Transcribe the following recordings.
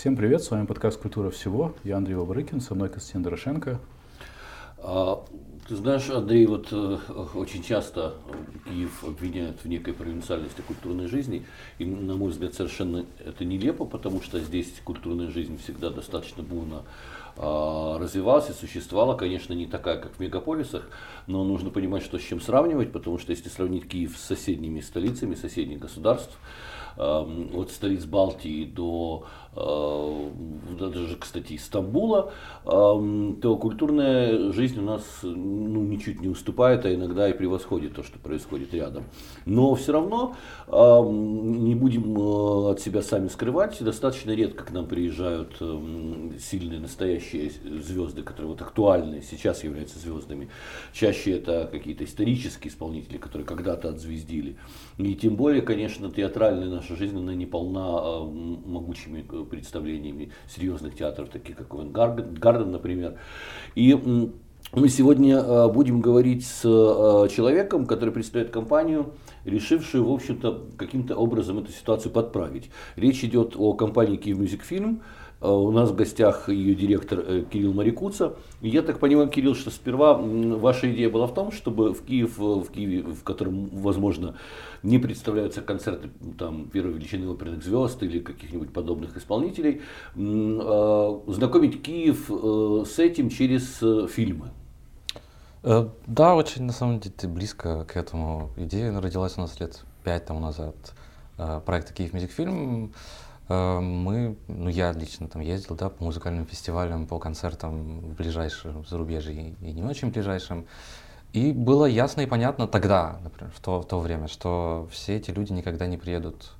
Всем привет, с вами подкаст «Культура всего». Я Андрей Вабрыкин, со мной Константин Дорошенко. А, ты знаешь, Андрей, вот э, очень часто Киев обвиняют в некой провинциальности культурной жизни. И, на мой взгляд, совершенно это нелепо, потому что здесь культурная жизнь всегда достаточно бурно э, развивалась и существовала. Конечно, не такая, как в мегаполисах, но нужно понимать, что с чем сравнивать, потому что если сравнить Киев с соседними столицами, соседних государств, э, от столиц Балтии до даже, кстати, из Стамбула, то культурная жизнь у нас ну, ничуть не уступает, а иногда и превосходит то, что происходит рядом. Но все равно не будем э, от себя сами скрывать, достаточно редко к нам приезжают сильные настоящие звезды, которые вот актуальные, сейчас являются звездами. Чаще это какие-то исторические исполнители, которые когда-то отзвездили. И тем более, конечно, театральная наша жизнь, она не полна могучими представлениями серьезных театров, таких как Ковен Гарден, например. И мы сегодня э, будем говорить с э, человеком, который представляет компанию, решившую, в общем-то, каким-то образом эту ситуацию подправить. Речь идет о компании Киев Film, Э, у нас в гостях ее директор э, Кирилл Марикуца. Я так понимаю, Кирилл, что сперва ваша идея была в том, чтобы в Киев, э, в Киеве, в котором, возможно, не представляются концерты там, первой величины оперных звезд или каких-нибудь подобных исполнителей, знакомить Киев с этим через фильмы. Да, очень на самом деле близко к этому. Идея родилась у нас лет пять тому назад. Проект Киев Мюзик Фильм Э, мы, ну я лично там ездил, да, по музыкальным фестивалям, по концертам в ближайшем зарубежье и не очень ближайшем. И было ясно и понятно тогда, например, в то, в то время, что все эти люди никогда не приедут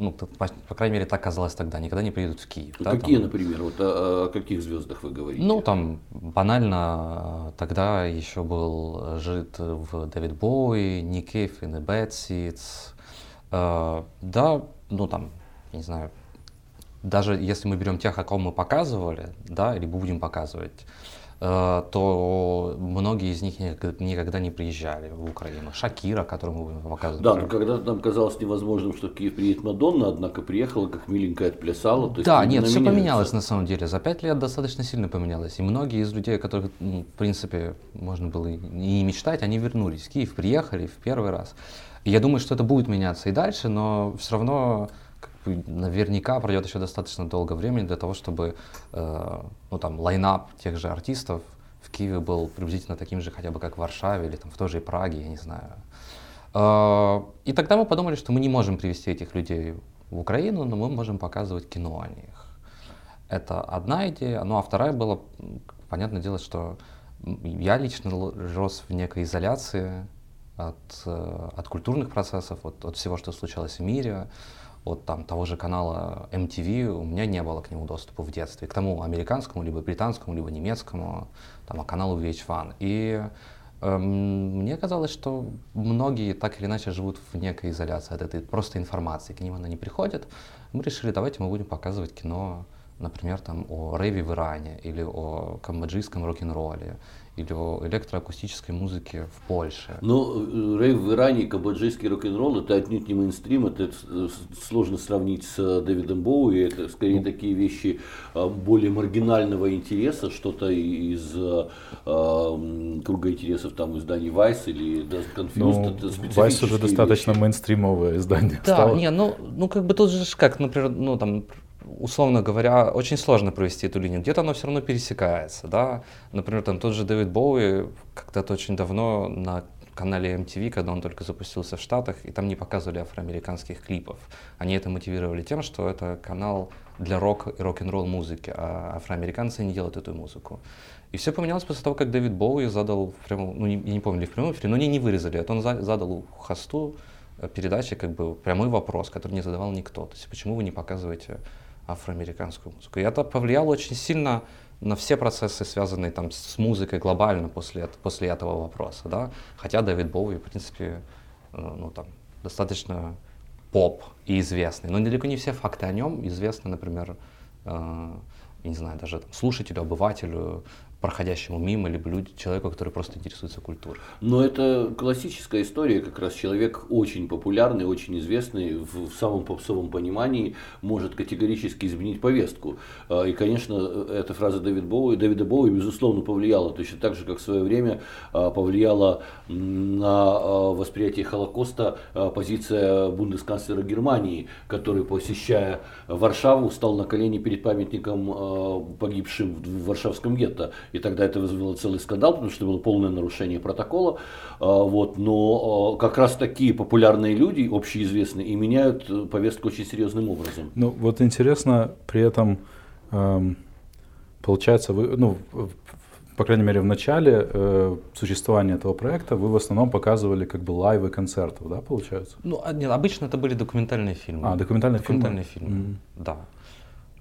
ну, по, по крайней мере, так казалось тогда, никогда не приедут в Киев. Да, какие, там, например, вот о, о каких звездах вы говорите? Ну, там банально, тогда еще был жит в Дэвид Боуи, Ник Кейв и. Э, да, ну там не знаю, даже если мы берем тех, о ком мы показывали, да, или будем показывать, э, то многие из них никогда не приезжали в Украину. Шакира, которую мы будем показывать. Да, но когда нам казалось невозможным, что в Киев приедет Мадонна, однако приехала, как миленькая отплясала. То да, нет, все поменялось на самом деле. За пять лет достаточно сильно поменялось. И многие из людей, которых, ну, в принципе, можно было и не мечтать, они вернулись в Киев, приехали в первый раз. И я думаю, что это будет меняться и дальше, но все равно наверняка пройдет еще достаточно долго времени для того, чтобы э, ну, там, лайнап тех же артистов в Киеве был приблизительно таким же, хотя бы как в Варшаве или там, в той же Праге, я не знаю. Э, и тогда мы подумали, что мы не можем привести этих людей в Украину, но мы можем показывать кино о них. Это одна идея. Ну а вторая была, понятное дело, что я лично рос в некой изоляции от, э, от культурных процессов, от, от всего, что случалось в мире от там, того же канала MTV, у меня не было к нему доступа в детстве, к тому американскому, либо британскому, либо немецкому, там, а каналу VH1. И э, мне казалось, что многие так или иначе живут в некой изоляции от этой просто информации, к ним она не приходит. Мы решили, давайте мы будем показывать кино, например, там, о рэве в Иране или о камбоджийском рок-н-ролле или о электроакустической музыке в Польше. Э, рейв в Иране кабаджийский рок-н-ролл это отнюдь не мейнстрим, это сложно сравнить с э, Дэвидом Боуи, это скорее ну. такие вещи более маргинального интереса, что-то из э, круга интересов там изданий Vice или даже Confused. Ну, это Vice уже достаточно вещи. мейнстримовое издание Да, стало. не, ну, ну как бы тут же как, например, ну там условно говоря, очень сложно провести эту линию. Где-то оно все равно пересекается, да. Например, там тот же Дэвид Боуи когда-то очень давно на канале MTV, когда он только запустился в Штатах, и там не показывали афроамериканских клипов. Они это мотивировали тем, что это канал для рок и рок-н-ролл музыки, а афроамериканцы не делают эту музыку. И все поменялось после того, как Дэвид Боуи задал, в прямом, ну не, не помню, в прямом эфире, но они не вырезали это. Он за, задал хосту э, передачи как бы прямой вопрос, который не задавал никто. То есть почему вы не показываете афроамериканскую музыку. И это повлияло очень сильно на все процессы, связанные там с музыкой глобально после, после этого вопроса, да. Хотя Дэвид Боуи, в принципе, э, ну там достаточно поп и известный, но далеко не все факты о нем известны, например, э, не знаю, даже там, слушателю, обывателю, проходящему мимо, либо люди, человеку, который просто интересуется культурой. Но это классическая история, как раз человек очень популярный, очень известный, в, в самом попсовом понимании может категорически изменить повестку. А, и, конечно, эта фраза Дэвид Боуи, Дэвида Боуи, безусловно, повлияла, точно так же, как в свое время а, повлияла на а, восприятие Холокоста позиция бундесканцлера Германии, который, посещая Варшаву, стал на колени перед памятником погибшим в Варшавском гетто и тогда это вызвало целый скандал, потому что было полное нарушение протокола. А, вот, но а, как раз такие популярные люди, общеизвестные, и меняют э, повестку очень серьезным образом. Ну вот интересно, при этом эм, получается, вы, ну, по крайней мере, в начале э, существования этого проекта вы в основном показывали как бы лайвы концертов, да, получается? Ну, а, нет, обычно это были документальные фильмы. А, документальные, документальные фильмы? фильмы, mm-hmm. да.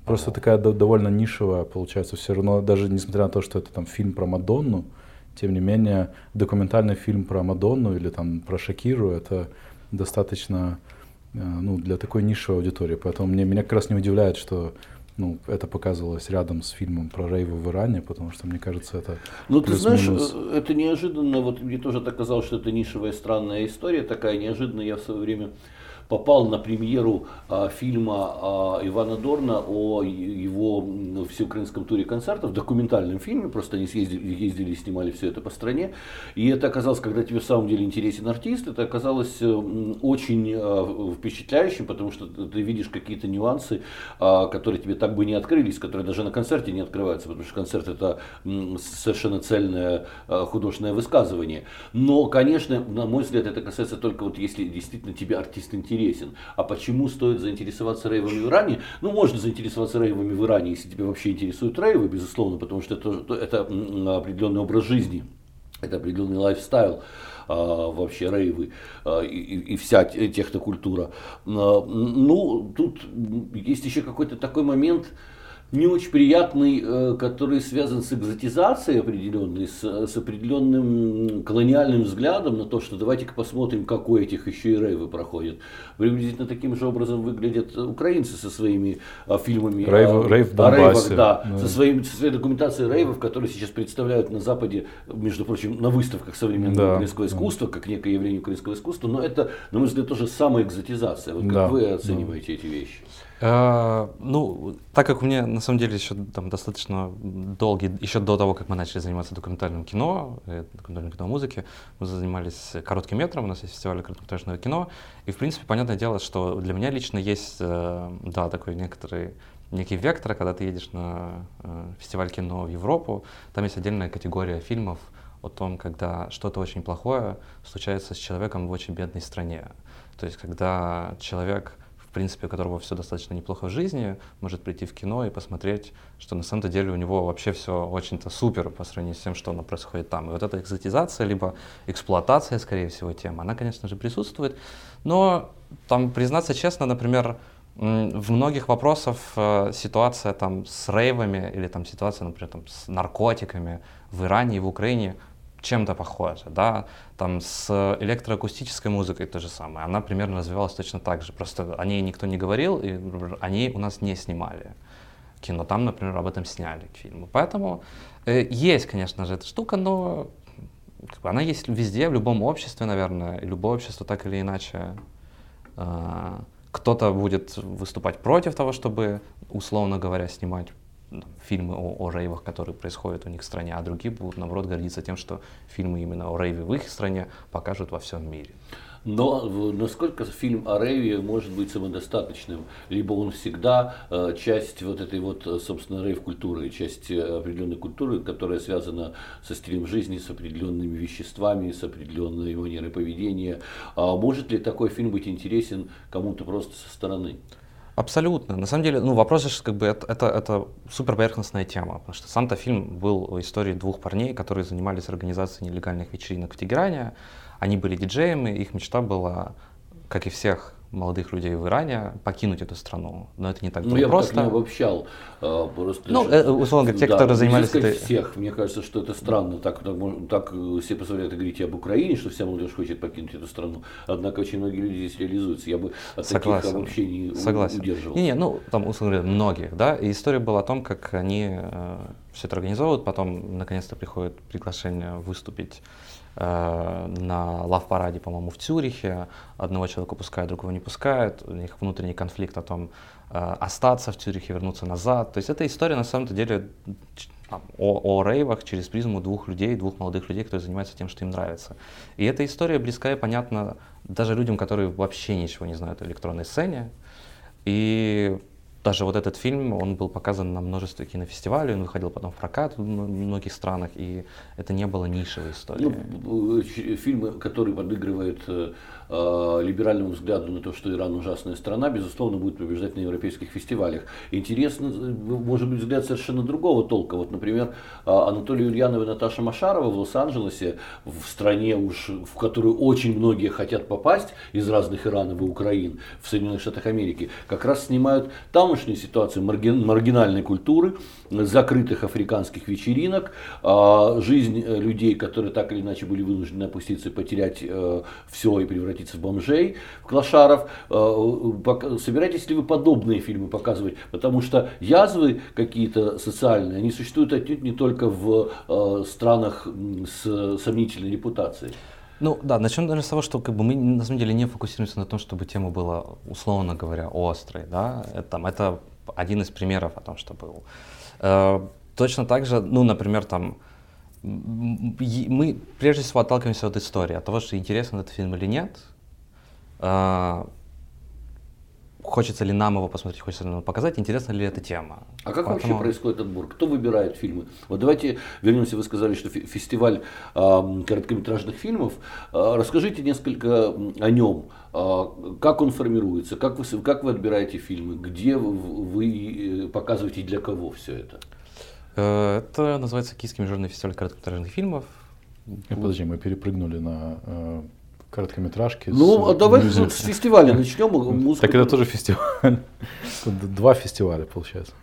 Просто такая довольно нишевая получается все равно, даже несмотря на то, что это там фильм про Мадонну, тем не менее документальный фильм про Мадонну или там про Шакиру это достаточно э, ну, для такой нишевой аудитории. Поэтому мне, меня как раз не удивляет, что ну, это показывалось рядом с фильмом про рейвы в Иране, потому что, мне кажется, это Ну, ты знаешь, э, это неожиданно, вот мне тоже так казалось, что это нишевая странная история такая, неожиданно. Я в свое время попал на премьеру а, фильма а, Ивана Дорна о его всеукраинском туре концертов, документальном фильме, просто они съездили, ездили и снимали все это по стране. И это оказалось, когда тебе в самом деле интересен артист, это оказалось э, очень а, впечатляющим, потому что ты видишь какие-то нюансы, а, которые тебе так бы не открылись, которые даже на концерте не открываются, потому что концерт это совершенно цельное а, художественное высказывание. Но, конечно, на мой взгляд, это касается только вот если действительно тебе артист интересен интересен. А почему стоит заинтересоваться рейвами в Иране? Ну, можно заинтересоваться рейвами в Иране, если тебя вообще интересуют рейвы, безусловно, потому что это, это определенный образ жизни, это определенный лайфстайл а, вообще рейвы а, и, и вся технокультура. А, ну, тут есть еще какой-то такой момент, не очень приятный, э, который связан с экзотизацией определенной, с, с определенным колониальным взглядом на то, что давайте-ка посмотрим, как у этих еще и рейвы проходят. Приблизительно таким же образом выглядят украинцы со своими а, фильмами Рейв, о, рейв о рейвах, да, да, Со, своим, со своей документацией рейвов, которые сейчас представляют на Западе, между прочим, на выставках современного да, украинского искусства, как некое явление украинского искусства, но это, на мой взгляд, тоже самая экзотизация. Вот как да, вы оцениваете да. эти вещи? Э, ну, так как у меня на самом деле еще там достаточно долгий, еще до того, как мы начали заниматься документальным кино, э, документальным кино музыки, мы занимались коротким метром, у нас есть фестиваль короткометражного кино, и в принципе понятное дело, что для меня лично есть, э, да, такой некоторый некий вектор, когда ты едешь на фестиваль кино в Европу, там есть отдельная категория фильмов о том, когда что-то очень плохое случается с человеком в очень бедной стране. То есть, когда человек в принципе, у которого все достаточно неплохо в жизни, может прийти в кино и посмотреть, что на самом-то деле у него вообще все очень-то супер по сравнению с тем, что оно происходит там. И вот эта экзотизация, либо эксплуатация, скорее всего, темы, она, конечно же, присутствует. Но там, признаться честно, например, в многих вопросах э, ситуация там с рейвами или там ситуация, например, там, с наркотиками в Иране и в Украине чем-то похоже, да, там с электроакустической музыкой то же самое, она примерно развивалась точно так же, просто о ней никто не говорил, и о ней у нас не снимали кино, там, например, об этом сняли к фильму, поэтому э, есть, конечно же, эта штука, но как бы, она есть везде, в любом обществе, наверное, и любое общество так или иначе э, кто-то будет выступать против того, чтобы, условно говоря, снимать фильмы о, о рейвах, которые происходят у них в стране, а другие будут, наоборот, гордиться тем, что фильмы именно о рейве в их стране покажут во всем мире. Но насколько фильм о рейве может быть самодостаточным? Либо он всегда э, часть вот этой вот, э, собственно, рейв-культуры, часть э, определенной культуры, которая связана со стилем жизни, с определенными веществами, с определенной манерой поведения. А может ли такой фильм быть интересен кому-то просто со стороны? Абсолютно. На самом деле, ну, вопрос же, как бы, это, это, это супер поверхностная тема, потому что сам-то фильм был о истории двух парней, которые занимались организацией нелегальных вечеринок в Тегеране. Они были диджеями, их мечта была, как и всех молодых людей в Иране покинуть эту страну. Но это не так ну, было я просто. так не обобщал. А, просто, ну, э, условно говоря, те, да, которые занимались... этой... всех. Мне кажется, что это странно. Так, так, так все позволяют говорить об Украине, что вся молодежь хочет покинуть эту страну. Однако очень многие люди здесь реализуются. Я бы от Согласен. таких обобщений Согласен. удерживал. Не, не, ну, там, условно говоря, многих, да. И история была о том, как они э, все это организовывают, потом наконец-то приходит приглашение выступить Э, на лав-параде, по-моему, в Цюрихе. Одного человека пускают, другого не пускают. У них внутренний конфликт о том, э, остаться в Цюрихе, вернуться назад. То есть эта история на самом деле о, о рейвах через призму двух людей, двух молодых людей, которые занимаются тем, что им нравится. И эта история близка и понятна даже людям, которые вообще ничего не знают о электронной сцене. И даже вот этот фильм, он был показан на множестве кинофестивалей, он выходил потом в прокат в многих странах, и это не было нишевой историей. Ну, фильмы, которые подыгрывают э, либеральному взгляду на то, что Иран ужасная страна, безусловно, будет побеждать на европейских фестивалях. Интересно, э, может быть, взгляд совершенно другого толка. Вот, например, э, Анатолий Ульянов и Наташа Машарова в Лос-Анджелесе, в стране, уж, в которую очень многие хотят попасть из разных Иранов и Украин, в Соединенных Штатах Америки, как раз снимают тамошнюю ситуацию маргин, маргинальной культуры, закрытых африканских вечеринок, э, жизнь людей, которые так или иначе были вынуждены опуститься и потерять все и превратиться превратиться в бомжей, в клашаров. Э, собираетесь ли вы подобные фильмы показывать? Потому что язвы какие-то социальные, они существуют отнюдь не только в э, странах с сомнительной репутацией. Ну да, начнем даже с того, что как бы, мы на самом деле не фокусируемся на том, чтобы тема была, условно говоря, острой. Да? Это, это один из примеров о том, что был. Э, точно так же, ну, например, там, мы прежде всего отталкиваемся от истории, от того, что интересен этот фильм или нет. А, хочется ли нам его посмотреть, хочется ли нам показать, интересна ли эта тема. А как Поэтому... вообще происходит отбор? Кто выбирает фильмы? Вот давайте вернемся, вы сказали, что фестиваль э, короткометражных фильмов. Э, расскажите несколько о нем. Э, как он формируется, как вы, как вы отбираете фильмы, где вы, вы э, показываете и для кого все это? Э, это называется Киевский международный фестиваль короткометражных фильмов. И, подожди, мы перепрыгнули на э, короткометражки. Ну, с, а давай с фестиваля начнем. Музыку. Так это тоже фестиваль. Два фестиваля, получается.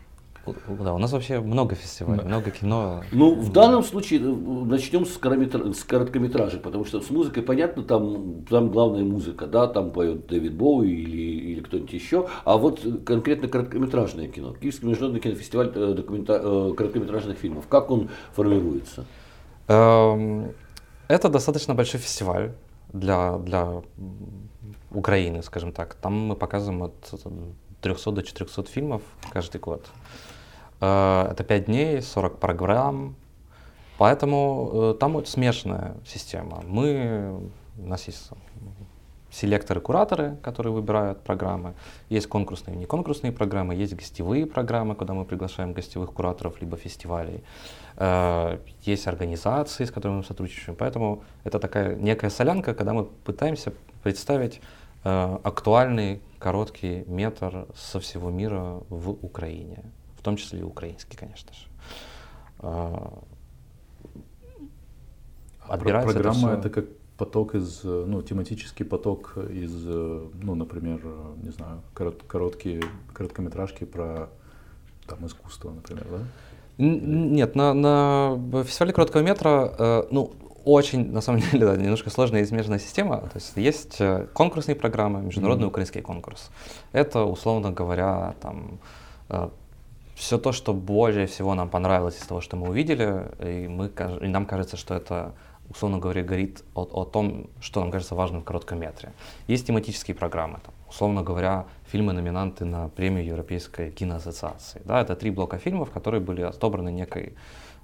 Да, у нас вообще много фестивалей, да. много кино. Ну, в данном случае э, начнем с, короткометр... с короткометражек, потому что с музыкой понятно, там, там главная музыка, да, там поет Дэвид Боуи или, или кто-нибудь еще, а вот конкретно короткометражное кино. Киевский международный кинофестиваль э, документа... Э, короткометражных фильмов, как он формируется? Эм, это достаточно большой фестиваль для, для Украины, скажем так. Там мы показываем от 300 до 400 фильмов каждый год. Э, это 5 дней, 40 программ. Поэтому э, там вот смешанная система. Мы, у нас есть селекторы, кураторы, которые выбирают программы. Есть конкурсные и неконкурсные программы, есть гостевые программы, куда мы приглашаем гостевых кураторов либо фестивалей. Э, есть организации, с которыми мы сотрудничаем. Поэтому это такая некая солянка, когда мы пытаемся представить актуальный короткий метр со всего мира в Украине том числе и украинский, конечно же. А, отбирается программа это, это как поток из, ну, тематический поток из, ну, например, не знаю, корот, короткие, короткометражки про там искусство, например, да? Нет, на, на фестивале короткого метра, э, ну, очень, на самом деле, да, немножко сложная и смежная система. То есть есть э, конкурсные программы, международный mm-hmm. украинский конкурс. Это, условно говоря, там э, все то, что более всего нам понравилось из того, что мы увидели, и, мы, и нам кажется, что это, условно говоря, говорит о, о том, что нам кажется важным в коротком метре. Есть тематические программы, там, условно говоря, фильмы-номинанты на премию Европейской киноассоциации. Да, это три блока фильмов, которые были отобраны некой,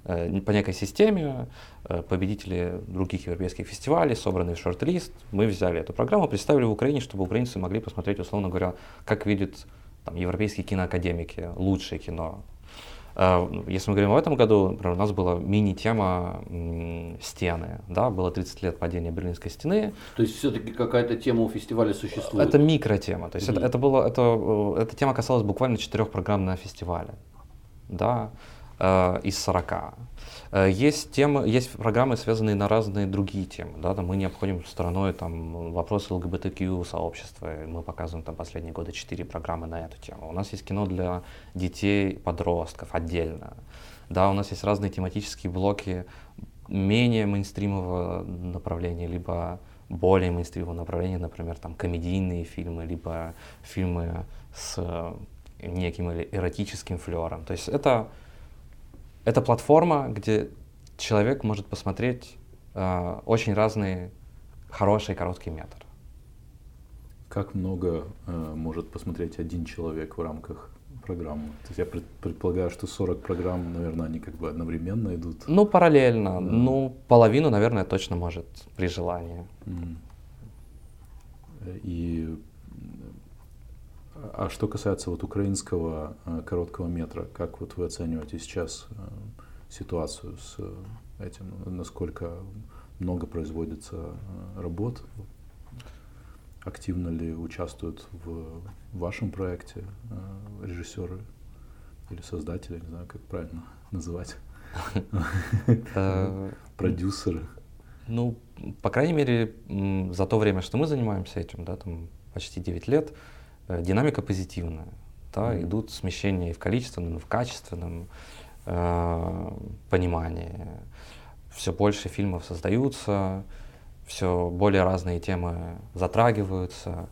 э, по некой системе, э, победители других европейских фестивалей, собранный шорт-лист. Мы взяли эту программу, представили в Украине, чтобы украинцы могли посмотреть, условно говоря, как видит там, европейские киноакадемики, лучшее кино. А, если мы говорим об этом году, например, у нас была мини-тема стены, да, было 30 лет падения Берлинской стены. То есть все-таки какая-то тема у фестиваля существует? Это микротема, то есть mm-hmm. это, это было, это, эта тема касалась буквально четырех программ на фестивале, да. э, из 40. Э, есть темы, есть программы, связанные на разные другие темы. Да, там мы не обходим стороной там, вопросы ЛГБТК сообщества. Мы показываем там последние годы четыре программы на эту тему. У нас есть кино для детей, подростков отдельно. Да, у нас есть разные тематические блоки менее мейнстримового направления, либо более мейнстримового направления, например, там комедийные фильмы, либо фильмы с неким эротическим флером. То есть это, это платформа, где человек может посмотреть э, очень разные хорошие короткие метры. Как много э, может посмотреть один человек в рамках программу? То есть я предполагаю, что 40 программ, наверное, они как бы одновременно идут. Ну, параллельно. Да. Ну, половину, наверное, точно может при желании. И а что касается вот украинского э, короткого метра, как вот вы оцениваете сейчас э, ситуацию с этим? Насколько много производится э, работ? Активно ли участвуют в вашем проекте режиссеры или создатели, не знаю, как правильно называть? Продюсеры? Ну, по крайней мере, за то время, что мы занимаемся этим, да, там почти 9 лет, Э, динамика позитивная. Да, mm-hmm. Идут смещения и в количественном, и в качественном э, понимании. Все больше фильмов создаются, все более разные темы затрагиваются.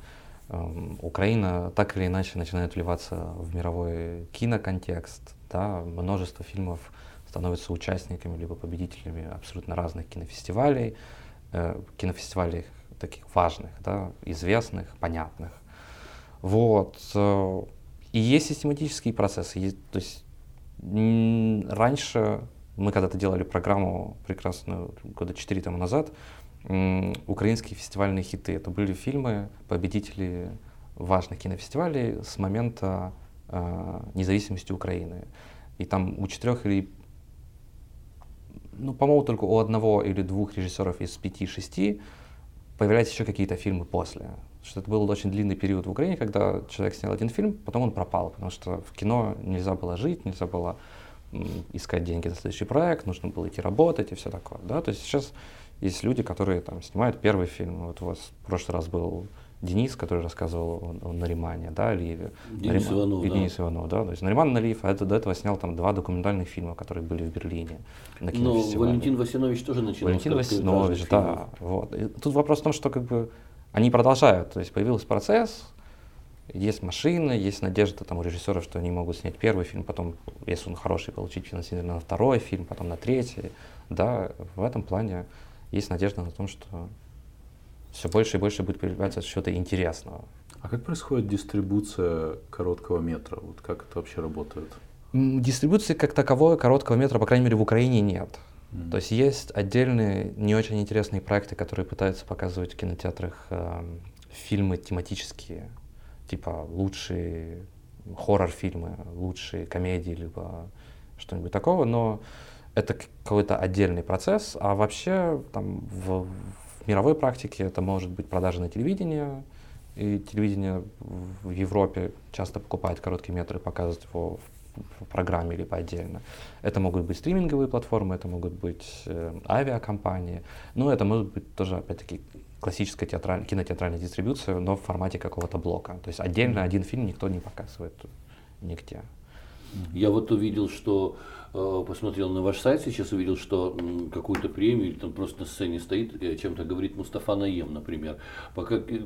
Э, Украина так или иначе начинает вливаться в мировой киноконтекст. Да, множество фильмов становятся участниками либо победителями абсолютно разных кинофестивалей, э, кинофестивалей таких важных, да, известных, понятных. Вот. Э, и есть систематические процессы. То есть раньше мы когда-то делали программу прекрасную года четыре тому назад, украинские фестивальные хиты. Это были фильмы, победители важных кинофестивалей с момента э, независимости Украины. И там у четырех или, ну, по-моему, только у одного или двух режиссеров из пяти-шести появляются еще какие-то фильмы после что это был очень длинный период в Украине, когда человек снял один фильм, потом он пропал, потому что в кино нельзя было жить, нельзя было искать деньги на следующий проект, нужно было идти работать и все такое. Да? То есть сейчас есть люди, которые там снимают первый фильм. Вот у вас в прошлый раз был Денис, который рассказывал о, о Наримане, да, Алиеве. Денис Иванов, и да. Денис Иванов, да. То есть Нариман Налиев, а это, до этого снял там два документальных фильма, которые были в Берлине на Но Валентин Васинович тоже начинал. Валентин Васинович, да. Вот. И тут вопрос в том, что как бы они продолжают, то есть появился процесс, есть машины, есть надежда там, у режиссеров, что они могут снять первый фильм, потом, если он хороший, получить финансирование на второй фильм, потом на третий. Да, в этом плане есть надежда на том, что все больше и больше будет появляться что-то интересного. А как происходит дистрибуция короткого метра? Вот как это вообще работает? Дистрибуции как таковой короткого метра, по крайней мере, в Украине нет. То есть есть отдельные не очень интересные проекты, которые пытаются показывать в кинотеатрах э, фильмы тематические, типа лучшие хоррор-фильмы, лучшие комедии, либо что-нибудь такого, но это какой-то отдельный процесс, а вообще там в, в мировой практике это может быть продажа на телевидение, и телевидение в Европе часто покупает короткие метры и показывает его в программе либо отдельно. Это могут быть стриминговые платформы, это могут быть э, авиакомпании, но это может быть тоже, опять-таки, классическая театраль, кинотеатральная дистрибуция, но в формате какого-то блока. То есть отдельно один фильм никто не показывает нигде. Я вот увидел, что посмотрел на ваш сайт сейчас, увидел, что какую-то премию или там просто на сцене стоит, э, чем-то говорит Мустафа Наем, например. Пока, э,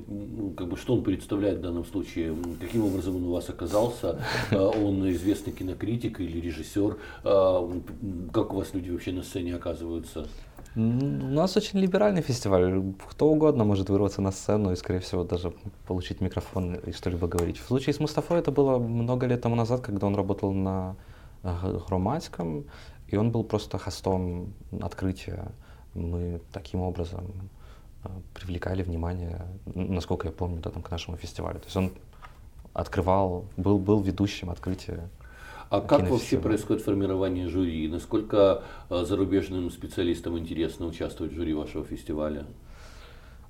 как бы, что он представляет в данном случае? Каким образом он у вас оказался? Он известный кинокритик или режиссер? Как у вас люди вообще на сцене оказываются? У нас очень либеральный фестиваль. Кто угодно может вырваться на сцену и, скорее всего, даже получить микрофон и что-либо говорить. В случае с Мустафой это было много лет тому назад, когда он работал на громадском, и он был просто хостом открытия. Мы таким образом э, привлекали внимание, насколько я помню, да, там, к нашему фестивалю. То есть он открывал, был, был ведущим открытия. А как вообще происходит формирование жюри? Насколько э, зарубежным специалистам интересно участвовать в жюри вашего фестиваля?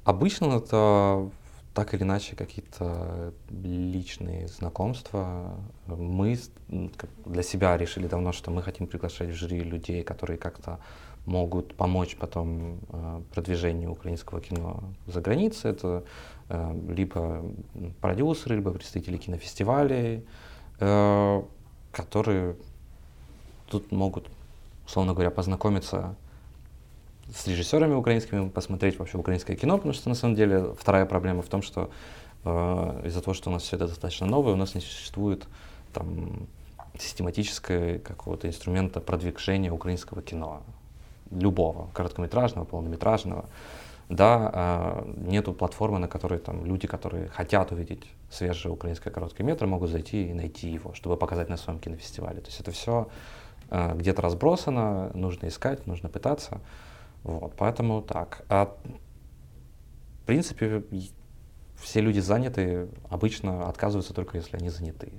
Обычно это так или иначе какие-то личные знакомства. Мы для себя решили давно, что мы хотим приглашать в жюри людей, которые как-то могут помочь потом э, продвижению украинского кино за границей. Это э, либо продюсеры, либо представители кинофестивалей, э, которые тут могут, условно говоря, познакомиться с режиссерами украинскими, посмотреть вообще украинское кино, потому что на самом деле вторая проблема в том, что э, из-за того, что у нас все это достаточно новое, у нас не существует там систематического какого-то инструмента продвижения украинского кино любого, короткометражного, полнометражного, да, а нету платформы, на которой там люди, которые хотят увидеть свежее украинское короткое метр, могут зайти и найти его, чтобы показать на своем кинофестивале. То есть это все а, где-то разбросано, нужно искать, нужно пытаться. Вот, поэтому так. А в принципе, все люди заняты, обычно отказываются только если они заняты.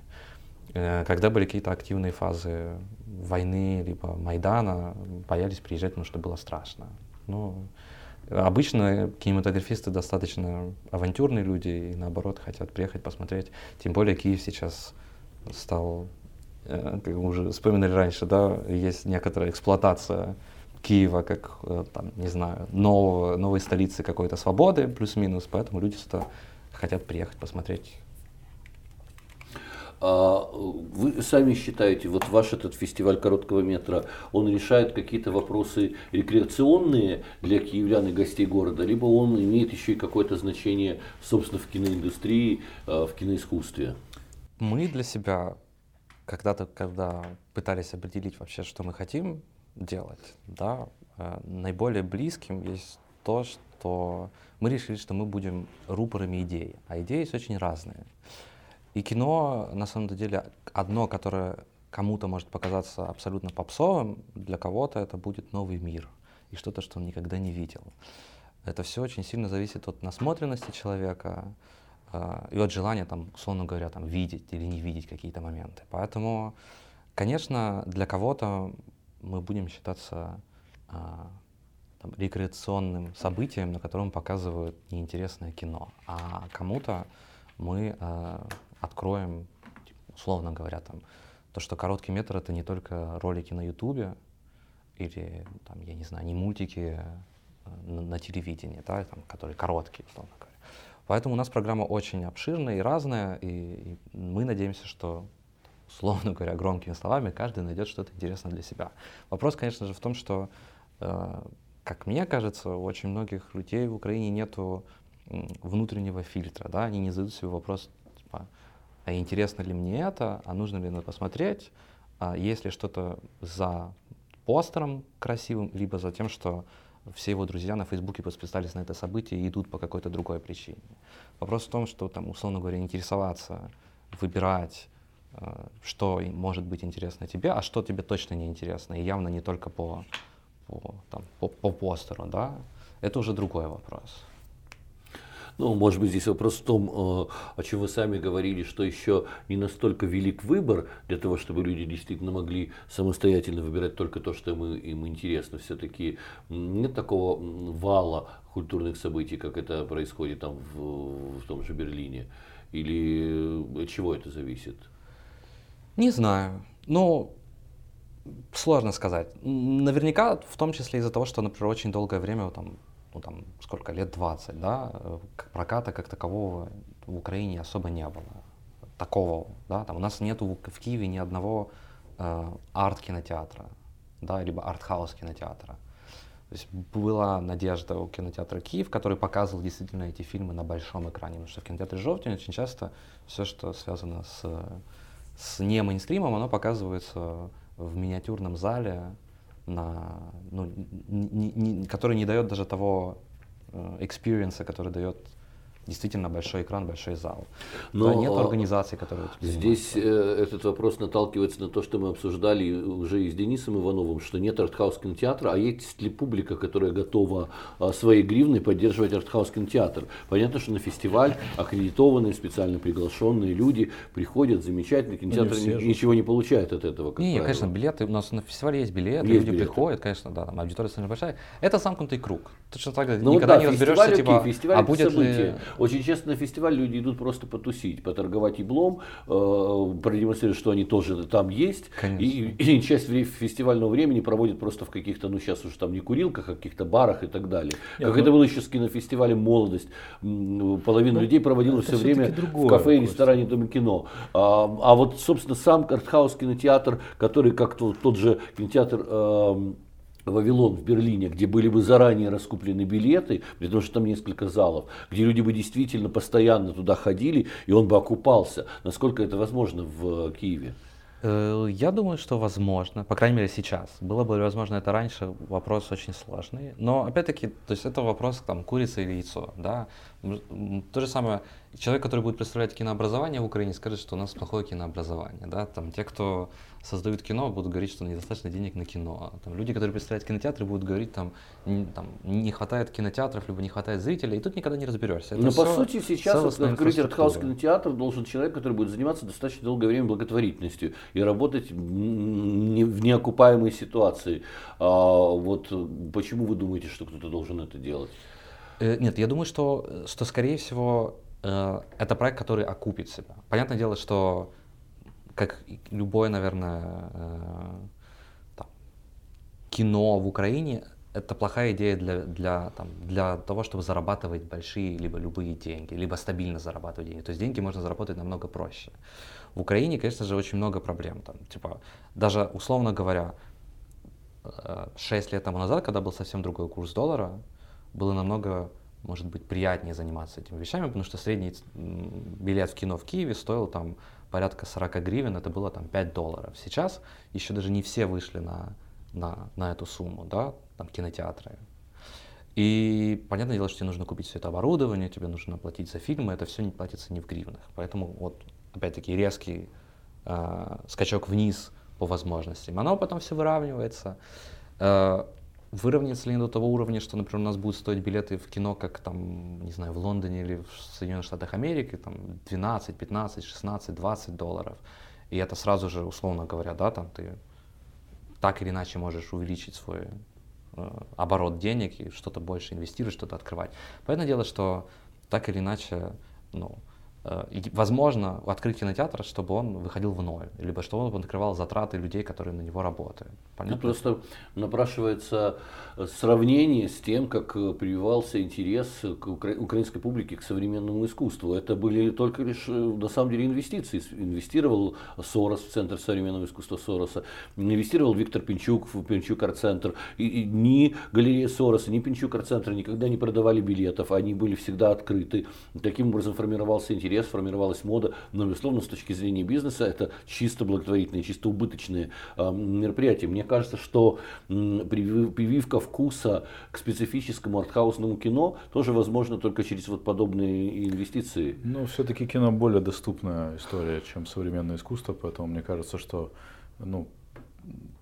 Э, когда были какие-то активные фазы войны, либо Майдана, боялись приезжать, потому что было страшно. Но обычно кинематографисты достаточно авантюрные люди и наоборот хотят приехать посмотреть. Тем более Киев сейчас стал, э, как мы уже вспоминали раньше, да, есть некоторая эксплуатация Киева как, э, там, не знаю, нового, новой столицы какой-то свободы, плюс-минус, поэтому люди сюда хотят приехать посмотреть а вы сами считаете, вот ваш этот фестиваль короткого метра, он решает какие-то вопросы рекреационные для киевлян и гостей города, либо он имеет еще и какое-то значение, собственно, в киноиндустрии, а, в киноискусстве? Мы для себя когда-то, когда пытались определить вообще, что мы хотим делать, да, э, наиболее близким есть то, что мы решили, что мы будем рупорами идей, а идеи есть очень разные. И кино, на самом деле, одно, которое кому-то может показаться абсолютно попсовым, для кого-то это будет новый мир и что-то, что он никогда не видел. Это все очень сильно зависит от насмотренности человека э, и от желания, там, условно говоря, там, видеть или не видеть какие-то моменты. Поэтому, конечно, для кого-то мы будем считаться э, там, рекреационным событием, на котором показывают неинтересное кино, а кому-то мы э, откроем, условно говоря, там, то, что короткий метр это не только ролики на Ютубе или, там, я не знаю, не мультики э, на, на телевидении, да, там, которые короткие, условно говоря. Поэтому у нас программа очень обширная и разная, и, и мы надеемся, что, условно говоря, громкими словами, каждый найдет что-то интересное для себя. Вопрос, конечно же, в том, что, э, как мне кажется, у очень многих людей в Украине нету внутреннего фильтра, да, они не задают себе вопрос, типа, а интересно ли мне это, а нужно ли это посмотреть, а есть ли что-то за постером красивым, либо за тем, что все его друзья на Фейсбуке подписались на это событие и идут по какой-то другой причине. Вопрос в том, что там, условно говоря, интересоваться, выбирать, что может быть интересно тебе, а что тебе точно не интересно, и явно не только по, по, там, по, по постеру, да, это уже другой вопрос. Ну, может быть, здесь вопрос в том, э, о чем вы сами говорили, что еще не настолько велик выбор для того, чтобы люди действительно могли самостоятельно выбирать только то, что им, им интересно. Все-таки нет такого вала культурных событий, как это происходит там в, в том же Берлине. Или от чего это зависит? Не знаю. Ну, сложно сказать. Наверняка, в том числе из-за того, что, например, очень долгое время там, ну там сколько лет 20, да, э, проката как такового в Украине особо не было. Такого, да, там у нас нету в Киеве ни одного э, арт-кинотеатра, да, либо арт-хаус кинотеатра. То есть была надежда у кинотеатра Киев, который показывал действительно эти фильмы на большом экране, потому что в кинотеатре Жовтень очень часто все, что связано с, с не мейнстримом, оно показывается в миниатюрном зале на, ну, не, не, который не дает даже того experience а, который дает действительно большой экран, большой зал. Но да, нет а, организации, которые Здесь э, этот вопрос наталкивается на то, что мы обсуждали уже и с Денисом Ивановым, что нет артхаус кинотеатра, а есть ли публика, которая готова а, своей гривной поддерживать артхаус кинотеатр. Понятно, что на фестиваль аккредитованные, специально приглашенные люди приходят, замечательный кинотеатр ни, ничего не получает от этого. Как не, конечно, билеты, у нас на фестивале есть билеты, есть люди билеты. приходят, конечно, да, там аудитория достаточно большая. Это замкнутый круг. Точно так же ну, никогда да, не разберешься, типа, фестиваль, а будет событие. ли очень часто на фестиваль люди идут просто потусить, поторговать еблом, э, продемонстрировать, что они тоже там есть. И, и часть фестивального времени проводят просто в каких-то, ну сейчас уже там не курилках, а каких-то барах и так далее. Нет, как ну... это было еще с кинофестивалем «Молодость». Половина ну, людей проводила все время в кафе ресторане Доме кино. А, а вот, собственно, сам артхаус кинотеатр, который как -то, тот же кинотеатр э, Вавилон в Берлине, где были бы заранее раскуплены билеты, потому что там несколько залов, где люди бы действительно постоянно туда ходили, и он бы окупался. Насколько это возможно в Киеве? Э, я думаю, что возможно, по крайней мере сейчас. Было бы возможно это раньше, вопрос очень сложный. Но опять-таки, то есть это вопрос там курица или яйцо, да. То же самое, человек, который будет представлять кинообразование в Украине, скажет, что у нас плохое кинообразование, да. Там те, кто создают кино, будут говорить, что недостаточно денег на кино. Там, люди, которые представляют кинотеатры, будут говорить, там, не, там, не хватает кинотеатров, либо не хватает зрителей, и тут никогда не разберешься. Это Но по сути сейчас открыть артхаус кинотеатр должен человек, который будет заниматься достаточно долгое время благотворительностью и работать в неокупаемой ситуации. А вот почему вы думаете, что кто-то должен это делать? Э, нет, я думаю, что, что скорее всего э, это проект, который окупит себя. Понятное дело, что как любое, наверное, э, там, кино в Украине, это плохая идея для, для, там, для того, чтобы зарабатывать большие либо любые деньги, либо стабильно зарабатывать деньги. То есть деньги можно заработать намного проще. В Украине, конечно же, очень много проблем. Там, типа, даже условно говоря, 6 лет тому назад, когда был совсем другой курс доллара, было намного, может быть, приятнее заниматься этими вещами, потому что средний билет в кино в Киеве стоил там порядка 40 гривен, это было там 5 долларов. Сейчас еще даже не все вышли на, на, на эту сумму, да, там кинотеатры. И понятное дело, что тебе нужно купить все это оборудование, тебе нужно оплатить за фильмы, это все не платится не в гривнах. Поэтому вот опять-таки резкий э, скачок вниз по возможностям. Оно потом все выравнивается. Э, выровняется ли до того уровня, что, например, у нас будут стоить билеты в кино, как там, не знаю, в Лондоне или в Соединенных Штатах Америки, там 12, 15, 16, 20 долларов. И это сразу же, условно говоря, да, там ты так или иначе можешь увеличить свой э, оборот денег и что-то больше инвестировать, что-то открывать. Понятное дело, что так или иначе, ну, возможно, открыть кинотеатр, чтобы он выходил в ноль, либо чтобы он накрывал затраты людей, которые на него работают. Понятно? просто напрашивается э, сравнение с тем, как э, прививался интерес к украинской публике к современному искусству. Это были только лишь, на самом деле, инвестиции. Инвестировал Сорос в Центр современного искусства Сороса, инвестировал Виктор Пинчук в Пинчук арт-центр. И, и ни галерея Сороса, ни Пинчук арт-центр никогда не продавали билетов, они были всегда открыты. Таким образом формировался интерес интерес, формировалась мода, но, безусловно, с точки зрения бизнеса это чисто благотворительные, чисто убыточные э, мероприятия. Мне кажется, что э, прививка вкуса к специфическому артхаусному кино тоже возможно только через вот подобные инвестиции. Ну, все-таки кино более доступная история, чем современное искусство, поэтому мне кажется, что, ну,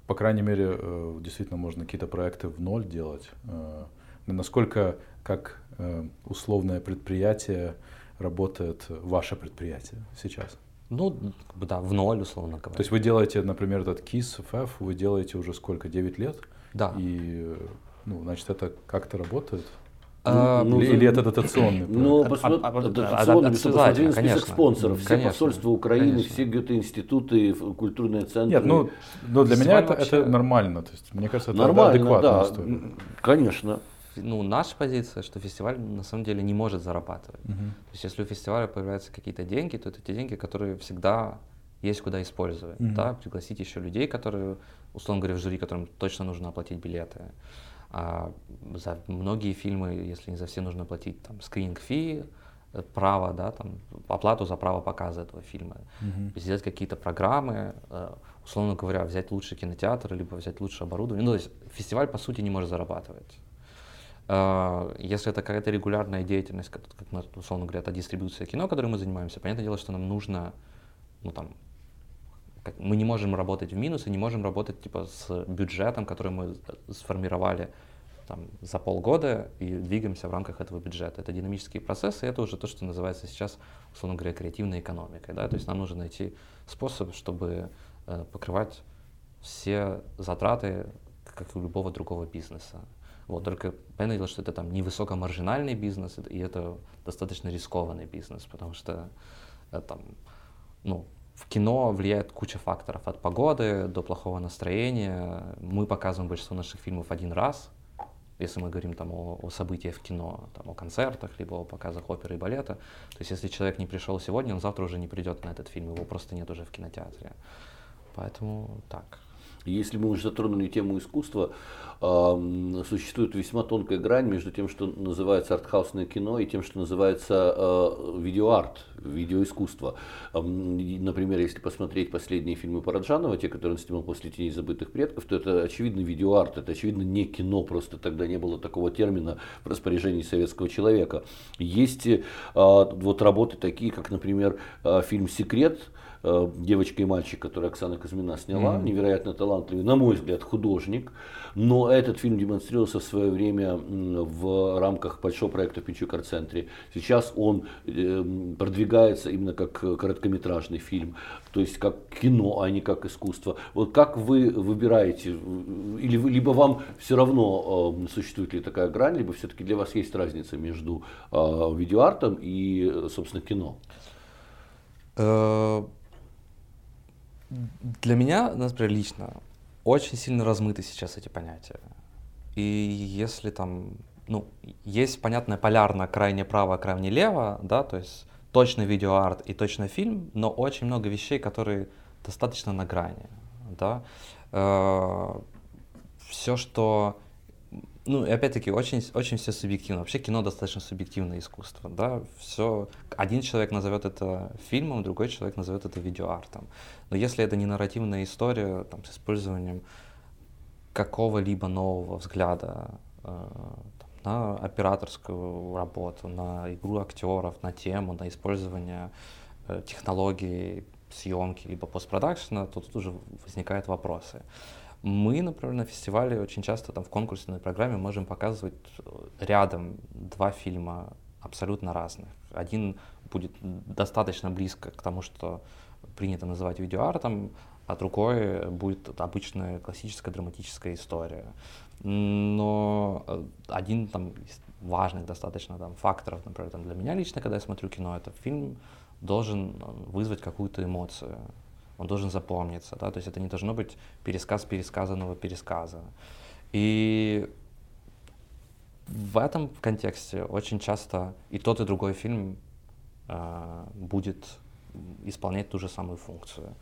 по крайней мере, э, действительно можно какие-то проекты в ноль делать. Э, насколько как э, условное предприятие работает ваше предприятие сейчас? Ну, да, в ноль, условно говоря. То есть вы делаете, например, этот KISS FF, вы делаете уже сколько, 9 лет? Да. И, ну, значит, это как-то работает? А, ну, или, или это дотационный Ну, посмотри, а, дотационный, посмотри список спонсоров. Все конечно, посольства Украины, конечно. все Гёте-институты, культурные центры. Нет, ну, но для меня это, вообще... это нормально. То есть, мне кажется, это нормально, адекватная да, история. Конечно ну, наша позиция, что фестиваль на самом деле не может зарабатывать. Uh-huh. То есть, если у фестиваля появляются какие-то деньги, то это те деньги, которые всегда есть куда использовать. Uh-huh. Да? Пригласить еще людей, которые, условно говоря, в жюри, которым точно нужно оплатить билеты. А за многие фильмы, если не за все, нужно платить там скрининг фи, э, право, да, там, оплату за право показа этого фильма, uh-huh. сделать какие-то программы, э, условно говоря, взять лучший кинотеатр, либо взять лучшее оборудование. Ну, то есть фестиваль, по сути, не может зарабатывать. А, если это какая-то регулярная деятельность, как, мы, условно говоря, это дистрибуция кино, которой мы занимаемся, понятное дело, что нам нужно, ну там, как, мы не можем работать в минус и не можем работать типа с бюджетом, который мы сформировали там, за полгода и двигаемся в рамках этого бюджета. Это динамические процессы, это уже то, что называется сейчас, условно говоря, креативной экономикой. Да? То есть нам нужно найти способ, чтобы э, покрывать все затраты, как и у любого другого бизнеса. Вот, только понятное дело, что это там невысокомаржинальный бизнес, и это достаточно рискованный бизнес, потому что э, там, ну, в кино влияет куча факторов, от погоды до плохого настроения. Мы показываем большинство наших фильмов один раз, если мы говорим там о, о событиях в кино, там, о концертах, либо о показах оперы и балета. То есть если человек не пришел сегодня, он завтра уже не придет на этот фильм, его просто нет уже в кинотеатре. Поэтому так. Если мы уже затронули тему искусства, существует весьма тонкая грань между тем, что называется артхаусное кино, и тем, что называется э, видеоарт, видеоискусство. Например, если посмотреть последние фильмы Параджанова, те, которые он снимал после «Теней забытых предков», то это очевидно видеоарт, это очевидно не кино, просто тогда не было такого термина в распоряжении советского человека. Есть э, вот работы такие, как, например, э, фильм «Секрет», Э, девочка и мальчик, который Оксана Казмина сняла, mm-hmm. невероятно талантливый, на мой взгляд, художник. Но этот фильм демонстрировался в свое время в рамках большого проекта в Пинчук-центре. Сейчас он э, продвигается именно как короткометражный фильм, то есть как кино, а не как искусство. Вот как вы выбираете, или вы, либо вам все равно э, существует ли такая грань, либо все-таки для вас есть разница между видеоартом и, собственно, кино? Для меня, например, лично, очень сильно размыты сейчас эти понятия. И если там, ну, есть, понятное, полярно крайне право, крайне лево, да, то есть точно видеоарт и точно фильм, но очень много вещей, которые достаточно на грани, да. Э, Все, что ну, и опять-таки, очень, очень все субъективно. Вообще кино достаточно субъективное искусство, да, все, один человек назовет это фильмом, другой человек назовет это видеоартом. Но если это не нарративная история, там, с использованием какого-либо нового взгляда э, на операторскую работу, на игру актеров, на тему, на использование э, технологий съемки либо постпродакшена, то тут уже возникают вопросы. Мы, например, на фестивале очень часто там в конкурсной программе можем показывать э, рядом два фильма абсолютно разных. Один будет достаточно близко к тому, что принято называть видеоартом, а другой будет обычная классическая драматическая история. Но э, один там из важных достаточно там, факторов, например, там, для меня лично, когда я смотрю кино, это фильм должен э, вызвать какую-то эмоцию он должен запомниться, да, то есть это не должно быть пересказ пересказанного пересказа. И в этом контексте очень часто и тот, и другой фильм э, будет исполнять ту же самую функцию.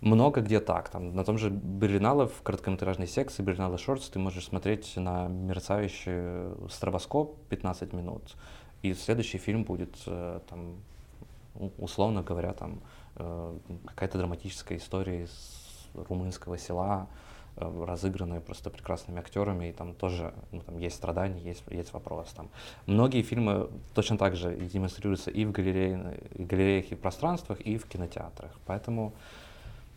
Много где так. Там, на том же Берлинале в короткометражной секции Берлинале Шортс ты можешь смотреть на мерцающий стробоскоп 15 минут, и следующий фильм будет, э, там, условно говоря, там, какая-то драматическая история из румынского села, э, разыгранная просто прекрасными актерами, и там тоже ну, там есть страдания, есть, есть вопрос. Там. Многие фильмы точно так же демонстрируются и в галерее, галереях, и в пространствах, и в кинотеатрах. Поэтому,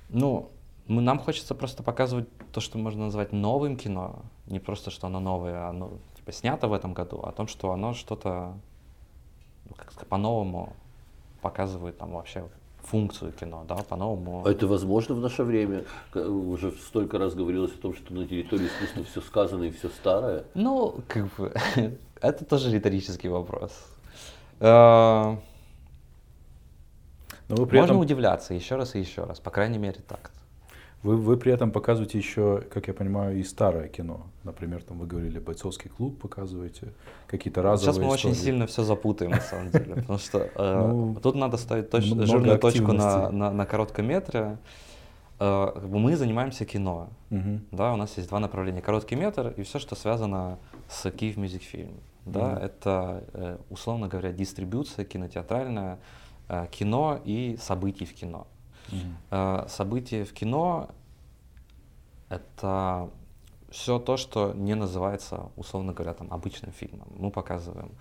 ну, мы, нам хочется просто показывать то, что можно назвать новым кино, не просто, что оно новое, а оно типа, снято в этом году, а о том, что оно что-то ну, как сказать, по-новому показывает там вообще функцию кино, да, по-новому. А это возможно в наше время? Уже столько раз говорилось о том, что на территории искусства все сказано и все старое. Ну, как бы, это тоже риторический вопрос. А, Но вы при Можно этом... удивляться еще раз и еще раз, по крайней мере так. Вы, вы при этом показываете еще, как я понимаю, и старое кино. Например, там вы говорили, бойцовский клуб показываете, какие-то разовые Сейчас мы истории. очень сильно все запутаем, на самом деле. Потому что э, ну, тут надо ставить точ, жирную точку на, на, на коротком метре. Э, мы занимаемся кино. Угу. Да, у нас есть два направления. Короткий метр и все, что связано с Киев Music Film. Да, угу. Это, э, условно говоря, дистрибуция кинотеатральная, кино и событий в кино. Mm-hmm. События в кино — это все то, что не называется, условно говоря, там, обычным фильмом. Мы показываем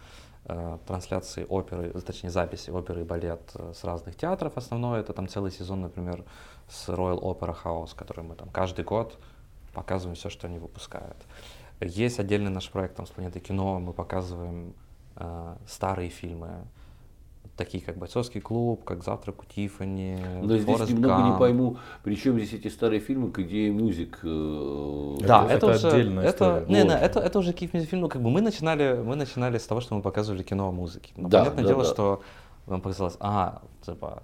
э, трансляции оперы, точнее записи оперы и балет э, с разных театров. Основное это там целый сезон, например, с Royal Opera House, который мы там каждый год показываем все, что они выпускают. Есть отдельный наш проект там, с планеты кино, мы показываем э, старые фильмы, такие как «Бойцовский клуб», как «Завтрак у Тиффани», Но здесь «Форест немного не Гамп». пойму, причем здесь эти старые фильмы к идее мюзик. э, Да, Это- это, это уже, отдельная это, история. не, не, это, это уже Киев Music фильм. Ну, как бы мы начинали, мы начинали с того, что мы показывали кино о музыке. Но Да, понятное да, дело, да. что нам показалось, ага, типа,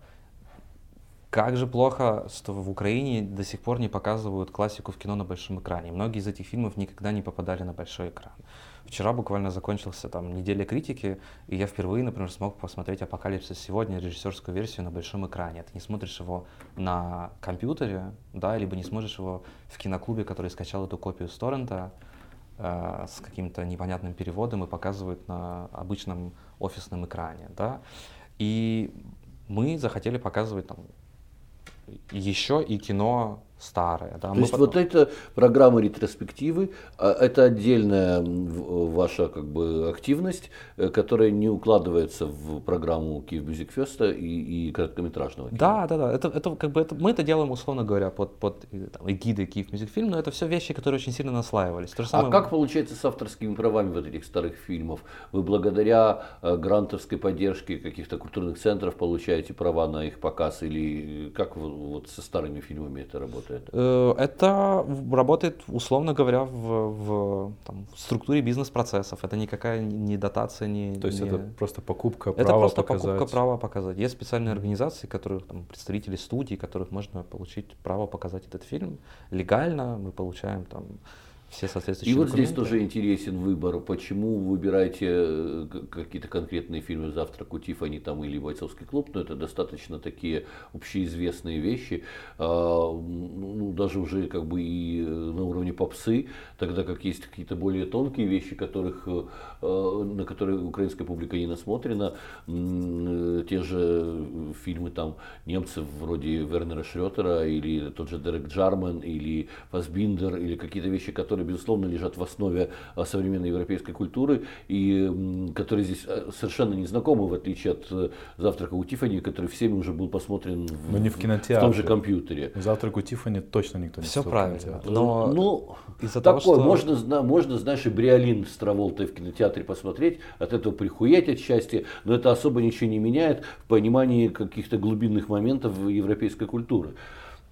как же плохо, что в Украине до сих пор не показывают классику в кино на большом экране. Многие из этих фильмов никогда не попадали на большой экран. Вчера буквально закончился там неделя критики, и я впервые, например, смог посмотреть «Апокалипсис сегодня» режиссерскую версию на большом экране. Ты не смотришь его на компьютере, да, либо не смотришь его в киноклубе, который скачал эту копию с торрента э, с каким-то непонятным переводом и показывает на обычном офисном экране, да. И мы захотели показывать там еще и кино старое, да. То Мы есть потом- вот эта программа ретроспективы, а, это отдельная ваша как бы активность, э, которая не укладывается в программу Киев Music Fest и, и короткометражного кино. Да, да, да. Это, это как бы это, мы это делаем, условно говоря, под, под э, там, эгидой Киев Music Film, но это все вещи, которые очень сильно наслаивались. То же А самое- как получается с авторскими правами вот этих старых фильмов? Вы благодаря э, грантовской поддержке каких-то культурных центров получаете права на их показ или как вы вот со старыми фильмами это работает? Э, Это работает, условно говоря, в, в, там, в структуре бизнес-процессов. Это никакая не дотация, не... То есть не- это просто покупка Это права просто показать. покупка права показать. Есть специальные организации, которых там представители студий, которых можно получить право показать этот фильм легально. Мы получаем там все соответствующие И вот здесь тоже интересен выбор. Почему вы выбираете э, какие-то конкретные фильмы «Завтрак у Тиффани» там, или «Бойцовский клуб», но это достаточно такие общеизвестные вещи, а, ну, даже уже как бы и э, на уровне попсы, тогда как есть какие-то более тонкие вещи, которых, э, на которые украинская публика не насмотрена. Те же фильмы там немцев вроде Вернера Шрётера или тот же Дерек Джарман или Фасбиндер или какие-то вещи, которые, безусловно, лежат в основе а, современной европейской культуры и которые здесь а, совершенно не знакомы, в отличие от э, «Завтрака у Тиффани», который всеми уже был посмотрен в, Но не в в кинотеатре. том же компьютере. Завтрак у Тиффани точно никто не Все смотрел в правильно. Но ну, из-за того, такое, что- можно, можно, знаешь, и Бриолин с Траволтой в кинотеатре посмотреть, от этого прихуять от счастья, но это особо ничего не меняет в понимании каких-то глубинных моментов европейской культуры.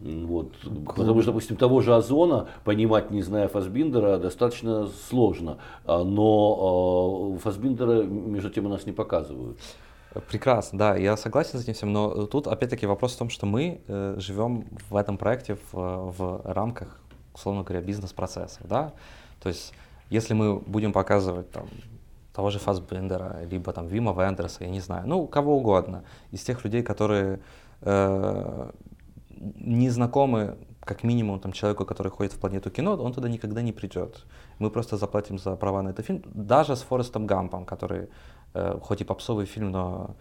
Вот. Потому что, допустим, того же Озона понимать, не зная Фасбиндера, достаточно сложно. А, Но э, Фасбиндера, между тем, у нас не показывают. Прекрасно, да, я согласен с этим всем, но тут опять-таки вопрос в том, что мы э, живем в этом проекте в, в рамках, условно говоря, бизнес-процессов, да, то есть если мы будем показывать там того же Фасбендера, либо там Вима Вендерса, я не знаю, ну, кого угодно, из тех людей, которые э, не знакомы как минимум там, человеку, который ходит в планету кино, он туда никогда не придет. Мы просто заплатим за права на этот фильм. Даже с Форестом Гампом, который э, хоть и попсовый фильм, но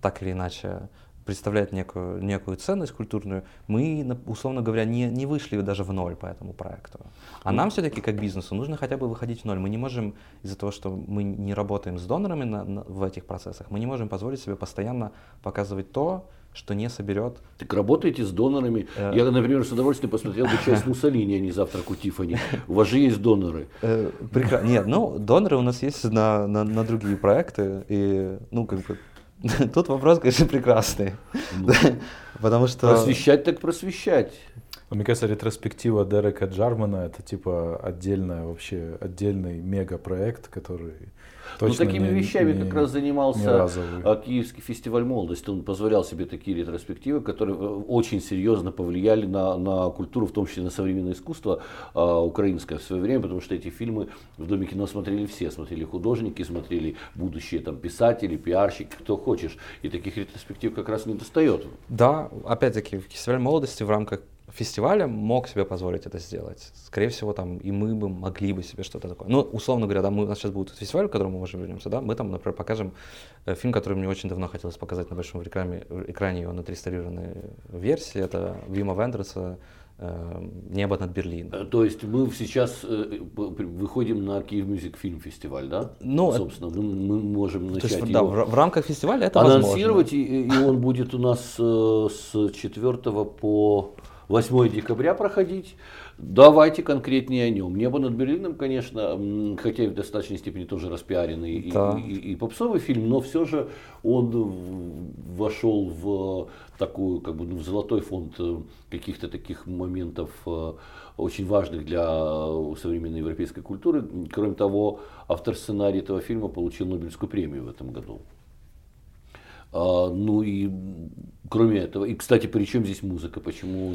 так или иначе представляет некую, некую ценность культурную, мы, условно говоря, не, не вышли даже в ноль по этому проекту. А нам все-таки, как бизнесу, нужно хотя бы выходить в ноль. Мы не можем, из-за того, что мы не работаем с донорами на- на- в этих процессах, мы не можем позволить себе постоянно показывать то, что не соберет Так работаете с донорами. Э. Я, например, с удовольствием посмотрел бы часть Муссолини, а не «Завтрак у Тиффани». У вас же есть доноры. Прекрасно. Нет, ну, доноры у нас есть на, на, на другие проекты. И, ну, как бы, тут вопрос, конечно, прекрасный. Потому что... Просвещать так просвещать. Но Мне кажется, ретроспектива Дерека Джармана это типа отдельная вообще отдельный мега-проект, который Ну, точно такими не- вещами не- как раз занимался а, Киевский фестиваль молодости. Он позволял себе такие ретроспективы, которые э, очень серьезно повлияли на, на культуру, в том числе на современное искусство а, украинское в свое время, потому что эти фильмы в Доме кино смотрели все. Смотрели художники, смотрели будущие там, писатели, пиарщики, кто хочешь. И таких ретроспектив как раз не достает. Да, опять-таки, фестиваль молодости в рамках фестиваля мог себе позволить это сделать. Скорее всего, там и мы бы могли бы себе что-то такое. Ну, условно говоря, да, мы, у нас сейчас будет фестиваль, к которому мы уже вернемся, да, мы там, например, покажем э, фильм, который мне очень давно хотелось показать на большом экране, экране его на отреставрированной версии. Это Вима Вендерса э, «Небо над Берлином». Э, То есть мы сейчас э, выходим на Киев Мюзик Фильм Фестиваль, да? Ну, собственно, мы, мы можем начать есть, да, его в, в рамках фестиваля это анонсировать, возможно. и, и он будет у нас э, с 4 по 8 декабря проходить. Давайте конкретнее о нем. Небо над Берлином, конечно, хотя и в достаточной степени тоже распиаренный да. и, и, и попсовый фильм, но все же он вошел в такую, как бы, ну, в золотой фонд э, каких-то таких моментов э, очень важных для современной европейской культуры. Кроме того, автор сценария этого фильма получил Нобелевскую премию в этом году. А, ну и кроме этого, и кстати, при чем здесь музыка? Почему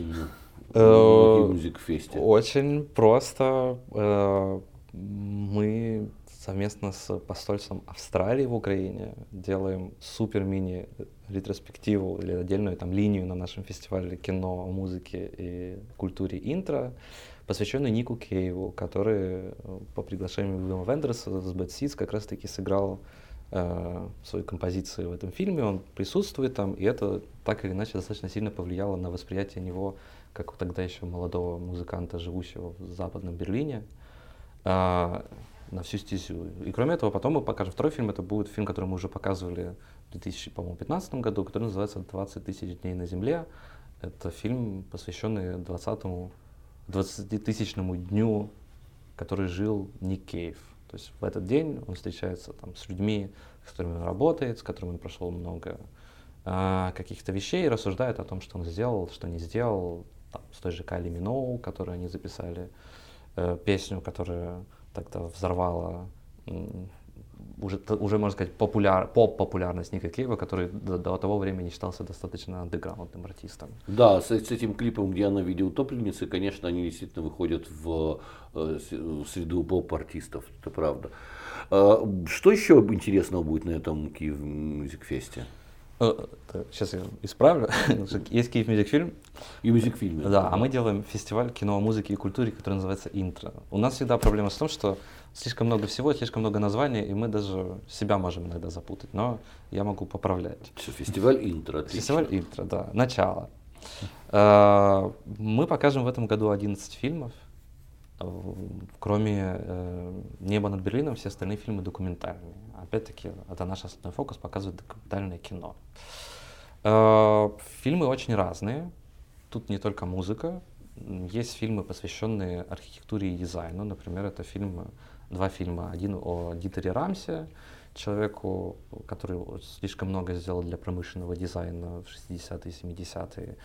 э, музыка фесте? Очень просто. Э, мы совместно с посольством Австралии в Украине делаем супер мини ретроспективу или отдельную там линию на нашем фестивале кино, музыки и культуре интро, посвященную Нику Кейву, который э, по приглашению Уилла Вендерса с Bad Seeds как раз-таки сыграл э, свои композиции в этом фильме, он присутствует там, и это так или иначе достаточно сильно повлияло на восприятие него как тогда еще молодого музыканта, живущего в Западном Берлине. Э, на всю стезю. И кроме этого, потом мы покажем второй фильм, это будет фильм, который мы уже показывали в 2015 году, который называется «20 тысяч дней на земле». Это фильм, посвященный 20 20-тысячному дню, который жил Ник Кейв. То есть в этот день он встречается там, с людьми, с которыми он работает, с которыми он прошел много э, каких-то вещей, рассуждает о том, что он сделал, что не сделал, там, с той же Кали Миноу, которую они записали, э, песню, которая тогда взорвала уже, уже можно сказать, популяр, поп-популярность Ника Кейва, который до, до того времени считался достаточно андеграундным артистом. Да, с, с этим клипом, где она видео утопленницы, конечно, они действительно выходят в, э, в среду поп-артистов, это правда. А, что еще интересного будет на этом Киев Мюзик Фесте? Сейчас я исправлю. Есть Киев Мюзик Фильм. И Мюзик Фильм. Да, а мы делаем фестиваль кино, музыки и культуры, который называется «Интро». У нас всегда проблема с том, что слишком много всего, слишком много названий, и мы даже себя можем иногда запутать, но я могу поправлять. Фестиваль «Интро», отлично. Фестиваль «Интро», да, начало. Э, мы покажем в этом году 11 фильмов. Кроме э, «Неба над Берлином» все остальные фильмы документальные. Опять-таки, это наш основной фокус, показывает документальное кино. Э, фильмы очень разные. Тут не только музыка. Есть фильмы, посвященные архитектуре и дизайну. Например, это фильмы, два фильма. Один о Дитере Рамсе, человеку, который слишком много сделал для промышленного дизайна в 60-е и 70-е.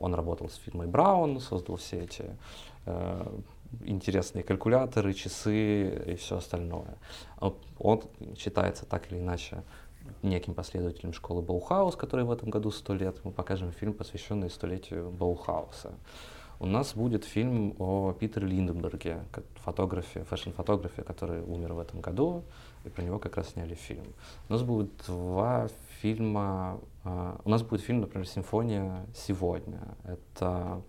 Он работал с фирмой Браун, создал все эти э, интересные калькуляторы, часы и все остальное. Он считается так или иначе неким последователем школы Баухаус, который в этом году сто лет. Мы покажем фильм, посвященный столетию Баухауса. У нас будет фильм о Питере Линдберге, фотографе, fashion-фотографе, который умер в этом году, и про него как раз сняли фильм. У нас будет два фильма. Uh, у нас будет фильм, например, «Симфония сегодня». Это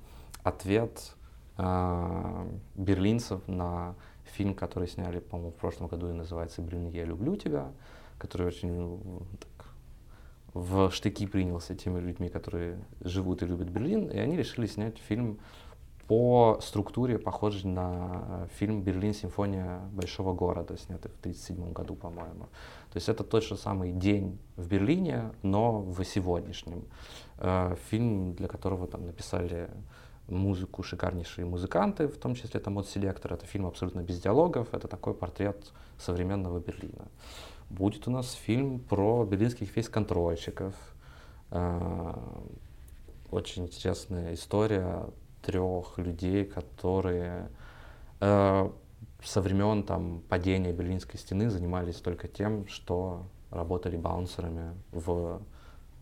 ответ э, берлинцев на фильм, который сняли, по-моему, в прошлом году и называется «Блин, я люблю тебя», который очень так, в штыки принялся теми людьми, которые живут и любят Берлин, и они решили снять фильм по структуре, похожий на фильм «Берлин. Симфония большого города», снятый в 1937 году, по-моему. То есть это тот же самый день в Берлине, но в сегодняшнем. Э, фильм, для которого там написали музыку шикарнейшие музыканты, в том числе там от селектора. Это фильм абсолютно без диалогов, это такой портрет современного Берлина. Будет у нас фильм про берлинских фейс-контрольщиков. Э, очень интересная история трех людей, которые э, со времен там, падения Берлинской стены занимались только тем, что работали баунсерами в,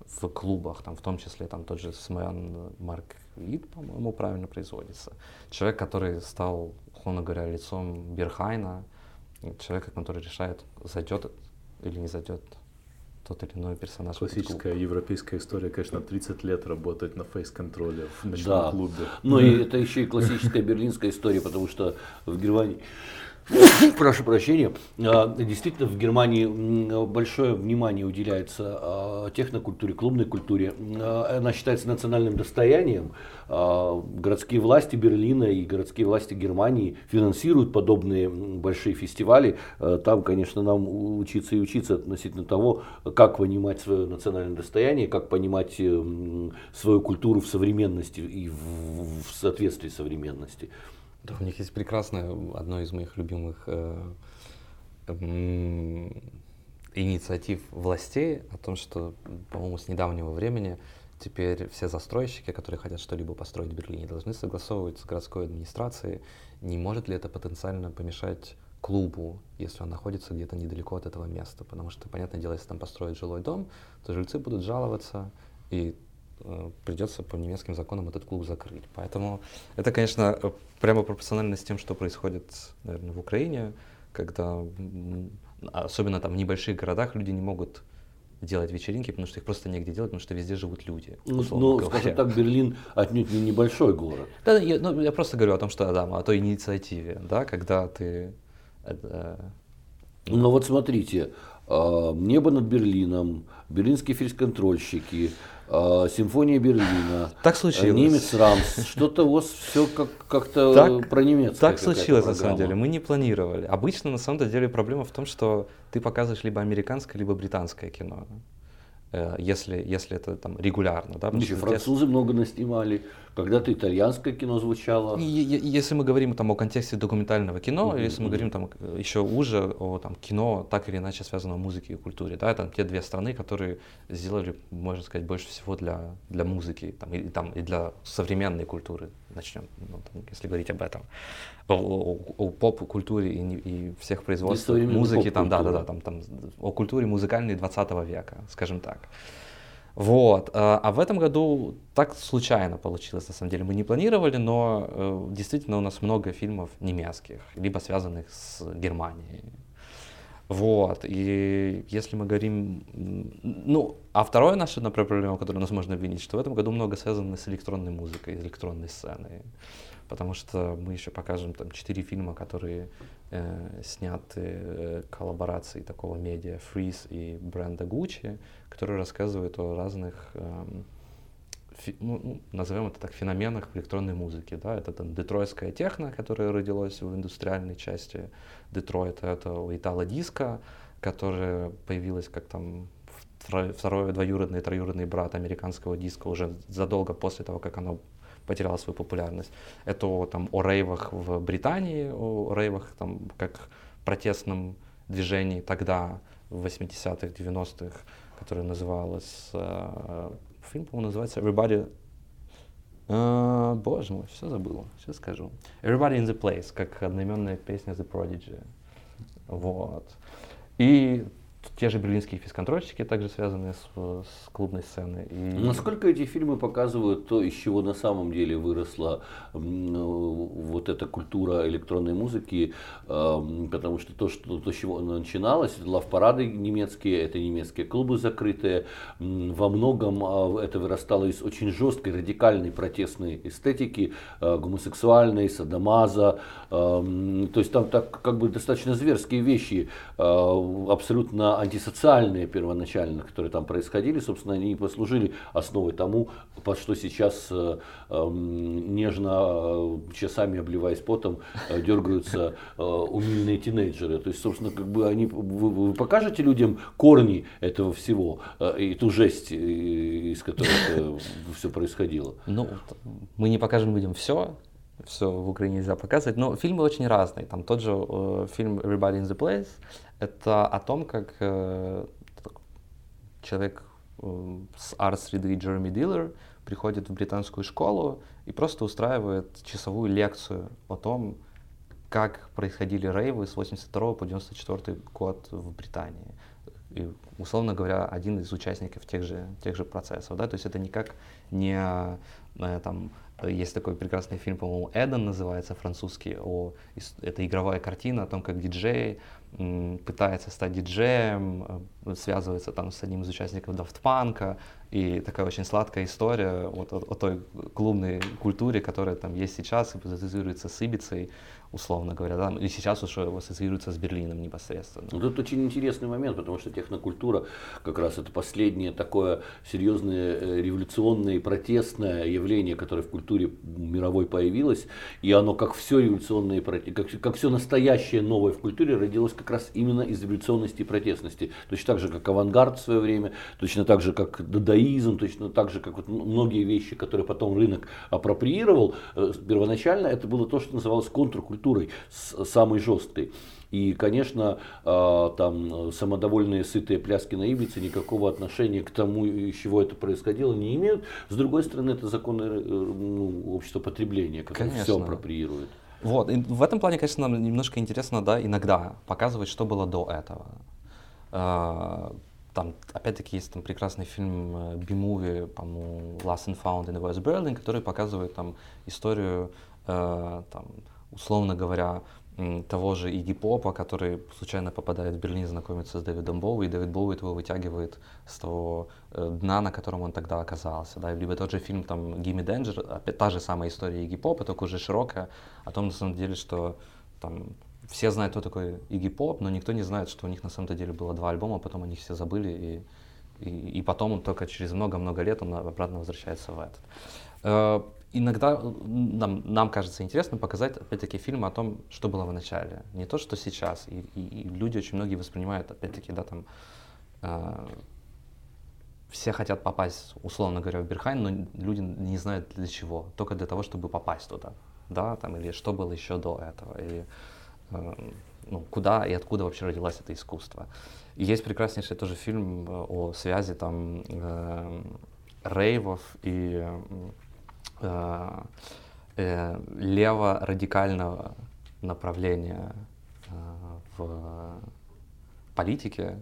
в клубах, там, в том числе там, тот же Смен Марк Вид, по-моему, правильно производится. Человек, который стал, условно говоря, лицом Берхайна, человек, который решает, зайдет или не зайдет тот или иной персонаж. Классическая европейская история, конечно, 30 лет работать на фейс-контроле в ночном да. клубе. Ну и это еще и классическая берлинская история, потому что в Германии прошу прощения, а, действительно в Германии большое внимание уделяется а, технокультуре, клубной культуре. А, она считается национальным достоянием. Городские власти Берлина и городские власти Германии финансируют подобные большие фестивали. Там, конечно, нам учиться и учиться относительно того, как понимать свое национальное достояние, как понимать э, свою культуру в современности и в соответствии современности. Да, у них есть прекрасное, одно из моих любимых э, э, инициатив властей о том, что, по-моему, с недавнего времени теперь все застройщики, которые хотят что-либо построить в Берлине, должны согласовывать с городской администрацией, не может ли это потенциально помешать клубу, если он находится где-то недалеко от этого места. Потому что, понятное дело, если там построить жилой дом, то жильцы будут жаловаться, и Э, придется по немецким законам этот клуб закрыть. Поэтому это, конечно, прямо пропорционально с тем, что происходит, наверное, в Украине, когда, особенно там в небольших городах, люди не могут делать вечеринки, потому что их просто негде делать, потому что везде живут люди. Ну, ну скажем так, Берлин отнюдь не небольшой город. Да, я, ну, я просто говорю о том, что да, о той инициативе, да, когда ты... Э, ну вот смотрите, э, небо над Берлином, берлинские фейсконтрольщики, э, симфония Берлина, так случилось. немец Рамс, что-то у вас все как, как-то так, про немецкое. Так случилось программа. на самом деле, мы не планировали. Обычно на самом деле проблема в том, что ты показываешь либо американское, либо британское кино. Э, если, если это там регулярно. Да, Еще французы много наснимали, когда-то итальянское кино звучало. И, если мы говорим там, о контексте документального кино, mm-hmm. если мы говорим там, еще уже о там, кино, так или иначе связанном с музыкой и культуре, да, это те две страны, которые сделали, можно сказать, больше всего для, для музыки там, и, там, и для современной культуры, начнем, ну, там, если говорить об этом о, о поп-культуре и, и всех производствах музыки, там, да, да, да, там, там, о культуре музыкальной 20 века, скажем так. Вот. А, а в этом году так случайно получилось, на самом деле. Мы не планировали, но э, действительно у нас много фильмов немецких, либо связанных с Германией. Вот. И если мы говорим... Ну, а второе наше, проблема, которую нас можно обвинить, что в этом году много связано с электронной музыкой, электронной сценой потому что мы еще покажем там четыре фильма, которые э, сняты э, коллаборацией такого медиа Freeze и бренда Gucci, которые рассказывают о разных э, фи, ну, ну, назовем это так, феноменах в электронной музыке. Да? Это там детройтская техно, которая родилась в индустриальной части Детройта, это итало-диско, которая появилась как там второй двоюродный, троюродный брат американского диска уже задолго после того, как оно потеряла свою популярность. Это там, о рейвах в Британии, о рейвах там, как протестном движении тогда, в 80-х, 90-х, которое называлось, э, фильм, по-моему, называется Everybody Uh, боже мой, все забыл, сейчас скажу. Everybody in the Place, как одноименная песня The Prodigy. Вот. И те же берлинские физконтрольщики, также связанные с, с клубной сценой. И... Насколько эти фильмы показывают то, из чего на самом деле выросла вот эта культура электронной музыки, потому что то, что, то, с чего начиналось, лав-парады немецкие, это немецкие клубы закрытые, во многом а, это вырастало из очень жесткой, радикальной протестной эстетики, а, гомосексуальной, садомаза, то есть там так как бы достаточно зверские вещи, а, абсолютно антисоциальные первоначально, которые там происходили, собственно, они послужили основой тому, под что сейчас э, эм, нежно, э, часами обливаясь потом, э, дергаются умильные тинейджеры. То есть, собственно, как бы они, вы, покажете людям корни этого всего и ту жесть, из которой все происходило? Ну, мы не покажем людям все, все в Украине нельзя показывать, но фильмы очень разные. Там тот же э, фильм Everybody in the Place, это о том, как э, человек э, с арт-среды Джереми Диллер приходит в британскую школу и просто устраивает часовую лекцию о том, как происходили рейвы с 82 по 94 год в Британии. И, условно говоря, один из участников тех же, тех же процессов. Да? То есть это никак не э, там, есть такой прекрасный фильм, по-моему, Эден называется, французский, о, это игровая картина о том, как диджеи пытается стать диджеем, э, связывается там с одним из участников Дафтпанка, и такая очень сладкая история вот, о, о той клубной культуре, которая там есть сейчас и ассоциируется с Ибицей, условно говоря, да, и сейчас уже ассоциируется с Берлином непосредственно. Вот это очень интересный момент, потому что технокультура как раз это последнее такое серьезное э, революционное и протестное явление, которое в культуре мировой появилось, и оно, как все революционное, как, как все настоящее новое в культуре, родилось как раз именно из революционности и протестности. Точно так же, как авангард в свое время, точно так же, как дадаизм, точно так же, как вот многие вещи, которые потом рынок апроприировал, э, первоначально это было то, что называлось контркультурой культурой самой жесткой. И, конечно, а, там самодовольные сытые пляски на Ибице никакого отношения к тому, из чего это происходило, не имеют. С другой стороны, это законы э, ну, общества потребления, которое конечно. все апроприирует. Вот, и в этом плане, конечно, нам немножко интересно, да, иногда показывать, что было до этого. А, там, опять-таки, есть там прекрасный фильм B-movie, э, по-моему, Last and Found in the West Berlin, который показывает там историю э, там, условно говоря, того же Игги Попа, который случайно попадает в Берлин, знакомится с Дэвидом Боуи, и Дэвид Боуи его вытягивает с того э, дна, на котором он тогда оказался. Да? Либо тот же фильм там «Gimme Danger», опять та же самая история Игги Попа, только уже широкая, о том, на самом деле, что там все знают, кто такой Игги Поп, но никто не знает, что у них на самом деле было два альбома, потом они все забыли, и, и, и потом он только через много-много лет он обратно возвращается в этот. Иногда нам, нам кажется интересно показать, опять-таки, фильмы о том, что было в начале. Не то, что сейчас. И, и, и люди очень многие воспринимают, опять-таки, да, там, э, все хотят попасть, условно говоря, в Берхайн, но люди не знают для чего. Только для того, чтобы попасть туда. Да, там, или что было еще до этого. Или, э, ну, куда и откуда вообще родилось это искусство. И есть прекраснейший тоже фильм э, о связи там э, рейвов и э, э, лево-радикального направления э, в политике,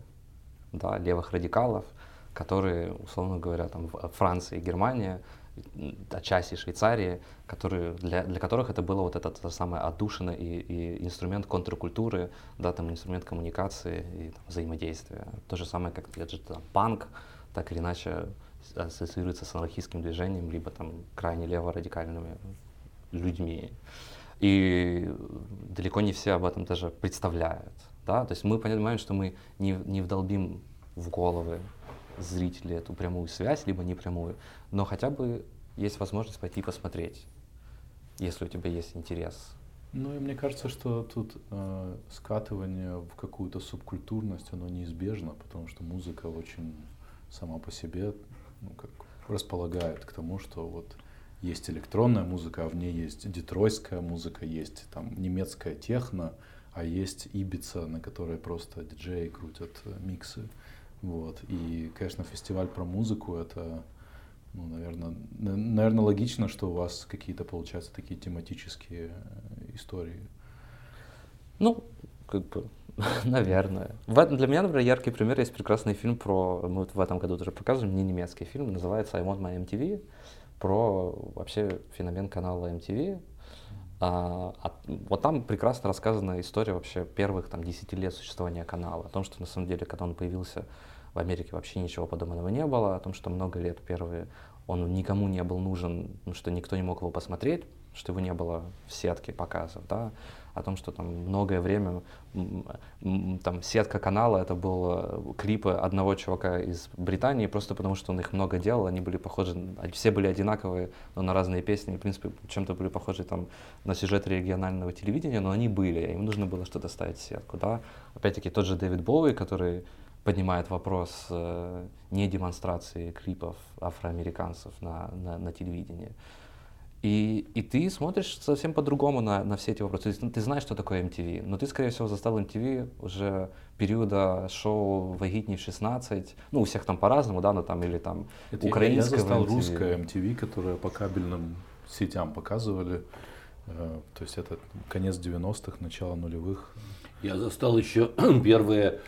да, левых радикалов, которые, условно говоря, там в Франции и Германии, отчасти Швейцарии, которые, для, для которых это было вот это, это самое отдушина и, и инструмент контркультуры, да, там инструмент коммуникации и там, взаимодействия. То же самое, как там, панк, так или иначе ассоциируется с анархистским движением, либо там крайне лево-радикальными людьми. И далеко не все об этом даже представляют. Да? То есть мы понимаем, что мы не, не вдолбим в головы зрителей эту прямую связь, либо непрямую, но хотя бы есть возможность пойти посмотреть, если у тебя есть интерес. Ну и мне кажется, что тут э, скатывание в какую-то субкультурность, оно неизбежно, потому что музыка очень сама по себе ну, как располагает к тому, что вот есть электронная музыка, а в ней есть детройская музыка, есть там немецкая техно, а есть Ибица, на которой просто диджеи крутят э, миксы. Вот. И, конечно, фестиваль про музыку это, ну, наверное, наверное, логично, что у вас какие-то, получаются, такие тематические э, истории. Ну, как бы Наверное. В для меня, например, яркий пример есть прекрасный фильм про, мы вот в этом году тоже показываем, не немецкий фильм, называется I Want My MTV, про вообще феномен канала MTV. А, а, вот там прекрасно рассказана история вообще первых там 10 лет существования канала, о том, что на самом деле, когда он появился в Америке, вообще ничего подобного не было, о том, что много лет первые он никому не был нужен, что никто не мог его посмотреть, что его не было в сетке показов, да, о том, что там многое время там сетка канала, это был э, клипы одного чувака из Британии, просто потому что он их много делал, они были похожи, все были одинаковые, но на разные песни, в принципе, чем-то были похожи там на сюжеты регионального телевидения, но они были, им нужно было что-то ставить в сетку, да. Опять-таки тот же Дэвид Боуи, который поднимает вопрос э, не демонстрации клипов афроамериканцев на, на, на телевидении. И, и ты смотришь совсем по-другому на, на все эти вопросы. Ты, ты знаешь, что такое MTV, но ты, скорее всего, застал MTV уже периода шоу «Вагитни в 16». Ну, у всех там по-разному, да, но там или там Это украинское Я застал MTV. русское MTV, которое по кабельным сетям показывали. Э, то есть это конец 90-х, начало нулевых. Я застал еще первые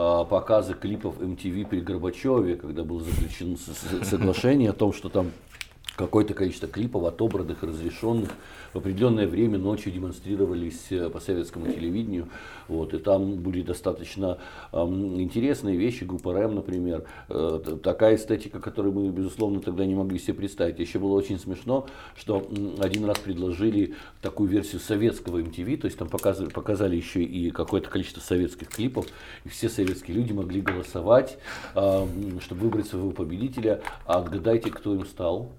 а, показы клипов MTV при Горбачеве, когда было заключено соглашение о том, что там какое-то количество клипов, отобранных, разрешенных, в определенное время ночью демонстрировались э, по советскому телевидению. Вот, и там были достаточно эм, интересные вещи, группа РЭМ, например. Э, такая эстетика, которую мы, безусловно, тогда не могли себе представить. Еще было очень смешно, что один раз предложили такую версию советского MTV, то есть там показывали, показали еще и какое-то количество советских клипов, и все советские люди могли голосовать, э, чтобы выбрать своего победителя. А отгадайте, кто им стал?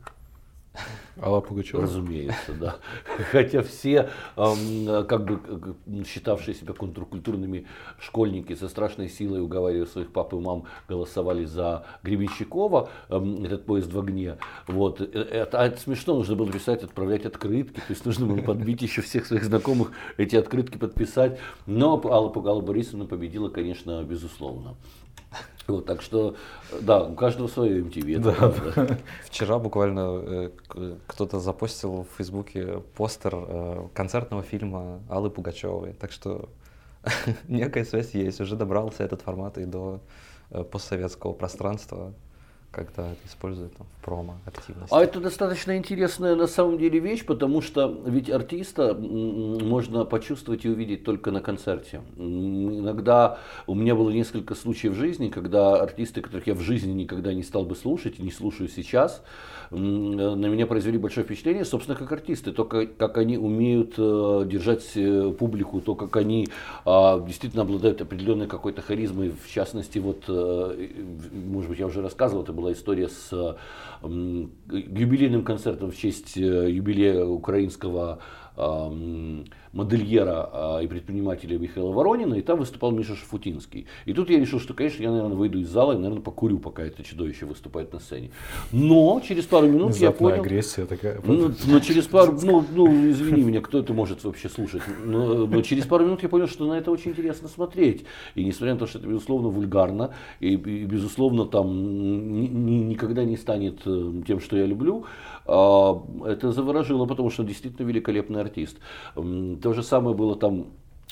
Алла Пугачева? Разумеется, да. Хотя все, как бы считавшие себя контркультурными школьники со страшной силой, уговаривая своих пап и мам, голосовали за Гребенщикова, этот поезд в огне. Вот. Э, это, а это смешно, нужно было писать, отправлять открытки, то есть нужно было подбить еще всех своих знакомых, эти открытки подписать. Но Алла, Алла Борисовна победила, конечно, безусловно. Вот, так что, да, у каждого свое MTV. Да. Вчера буквально э, кто-то запостил в Фейсбуке постер э, концертного фильма Аллы Пугачевой. Так что некая связь есть. Уже добрался этот формат и до э, постсоветского пространства когда это используют там, в промо активности. А это достаточно интересная на самом деле вещь, потому что ведь артиста можно почувствовать и увидеть только на концерте. Иногда у меня было несколько случаев в жизни, когда артисты, которых я в жизни никогда не стал бы слушать и не слушаю сейчас, на меня произвели большое впечатление, собственно, как артисты, то, как они умеют э, держать э, публику, то, как они а, действительно обладают определенной какой-то харизмой, в частности, вот, э, может быть, я уже рассказывал, это была история с юбилейным концертом в честь юбилея украинского модельера а, и предпринимателя Михаила Воронина, и там выступал Миша Шафутинский. И тут я решил, что, конечно, я, наверное, выйду из зала и, наверное, покурю, пока это чудовище выступает на сцене. Но через пару минут Внезапная я понял... агрессия такая. Ну, но через пару... Ну, ну, извини меня, кто это может вообще слушать? Но, но через пару минут я понял, что на это очень интересно смотреть. И несмотря на то, что это, безусловно, вульгарно, и, и безусловно, там ни, ни, никогда не станет э, тем, что я люблю, это заворожило, потому что действительно великолепный артист. То же самое было там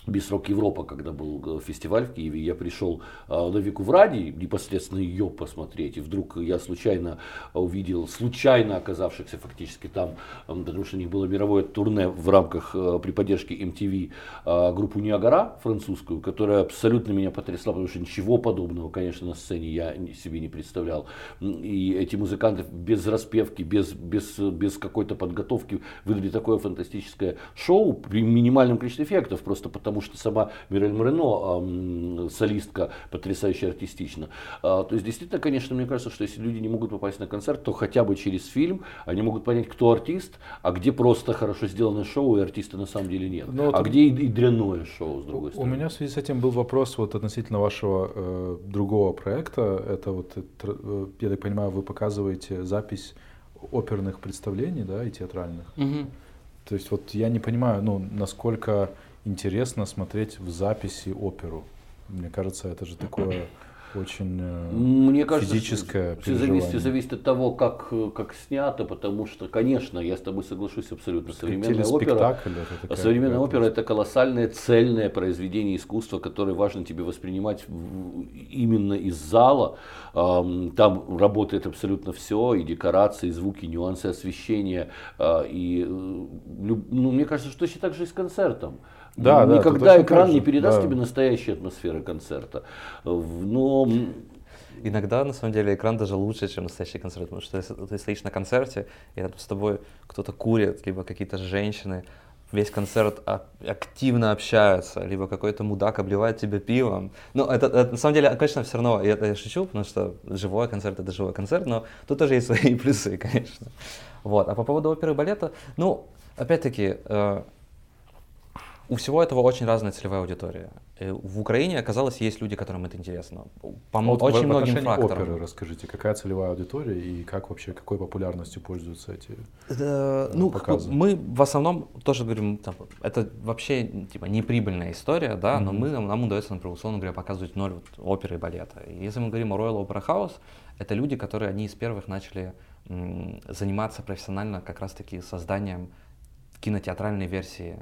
Бисрок Европа, когда был э, фестиваль в Киеве, я пришел э, на Вику в Ради, непосредственно ее посмотреть, и вдруг я случайно увидел, случайно оказавшихся фактически там, потому что у них было мировое турне в рамках э, при поддержке MTV, группу Ниагара французскую, которая абсолютно меня потрясла, потому что ничего подобного, конечно, на сцене я себе не представлял. И эти музыканты без распевки, без, без, без какой-то подготовки выдали такое фантастическое шоу при минимальном количестве эффектов, просто потому потому что сама Мирель Морено, солистка, потрясающе артистична. А, то есть, действительно, конечно, мне кажется, что если люди не могут попасть на концерт, то хотя бы через фильм они могут понять, кто артист, а где просто хорошо сделанное шоу, и артиста на самом деле нет. Но ну, а где и, и дрянное шоу, с другой стороны. У меня в связи с этим был вопрос вот относительно вашего э, другого проекта. Это вот, э, я так понимаю, вы показываете запись оперных представлений, да, и театральных. Угу. То есть вот я не понимаю, ну, насколько интересно смотреть в записи оперу. Мне кажется, это же такое очень э, Мне кажется, физическое все зависит, зависит от того, как, как снято, потому что, конечно, я с тобой соглашусь абсолютно. Современная опера, современная опера это колоссальное цельное произведение искусства, которое важно тебе воспринимать именно из зала. Там работает абсолютно все, и декорации, и звуки, и нюансы освещения. А, и, э, ну, мне кажется, что точно так же и с концертом. Да, Никогда да, экран не передаст да. тебе настоящей атмосферы концерта. Но Иногда, на самом деле, экран даже лучше, чем настоящий концерт, потому что если ты стоишь на концерте, и там с тобой кто-то курит, либо какие-то женщины, весь концерт активно общаются, либо какой-то мудак обливает тебя пивом. Ну, это, это на самом деле, конечно, все равно, я, я шучу, потому что живой концерт — это живой концерт, но тут тоже есть свои плюсы, конечно. Вот. А по поводу оперы и балета, ну, опять-таки, э, у всего этого очень разная целевая аудитория. И в Украине, оказалось, есть люди, которым это интересно. По вот очень в, многим в факторам. оперы расскажите, какая целевая аудитория и как вообще, какой популярностью пользуются эти это, ну, показы? Мы в основном тоже говорим, там, это вообще типа неприбыльная история, да, mm-hmm. но мы, нам удается, например, условно говоря, показывать ноль вот, оперы и балета. И если мы говорим о Royal Opera House, это люди, которые одни из первых начали м, заниматься профессионально как раз-таки созданием кинотеатральной версии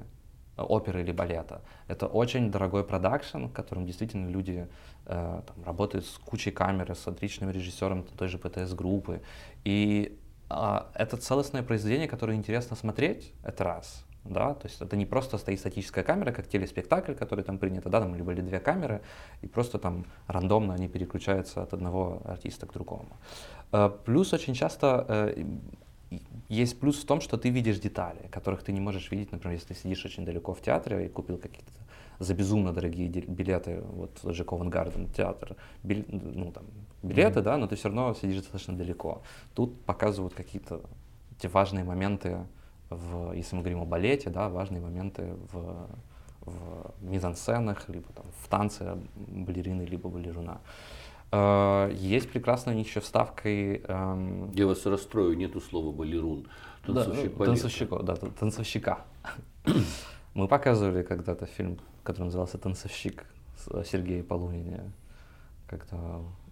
оперы или балета. Это очень дорогой продакшн, в котором действительно люди э, там, работают с кучей камеры, с отличным режиссером той же ПТС-группы. И а, это целостное произведение, которое интересно смотреть, это раз. Да, то есть это не просто стоит статическая камера, как телеспектакль, который там принято, да, там либо или две камеры, и просто там рандомно они переключаются от одного артиста к другому. А, плюс очень часто э, есть плюс в том, что ты видишь детали, которых ты не можешь видеть, например, если ты сидишь очень далеко в театре и купил какие-то за безумно дорогие билеты, вот же Ковен Гарден театр, бил, ну, там, билеты, mm-hmm. да, но ты все равно сидишь достаточно далеко. Тут показывают какие-то эти важные моменты, в, если мы говорим о балете, да, важные моменты в, в мизансценах, либо там, в танце балерины, либо балерина. Uh, есть прекрасная еще вставка. Um... Я вас расстрою, нету слова балерун. Танцовщик да, танцовщика, да, танцовщика. Мы показывали когда-то фильм, который назывался «Танцовщик» Сергея Полунина, когда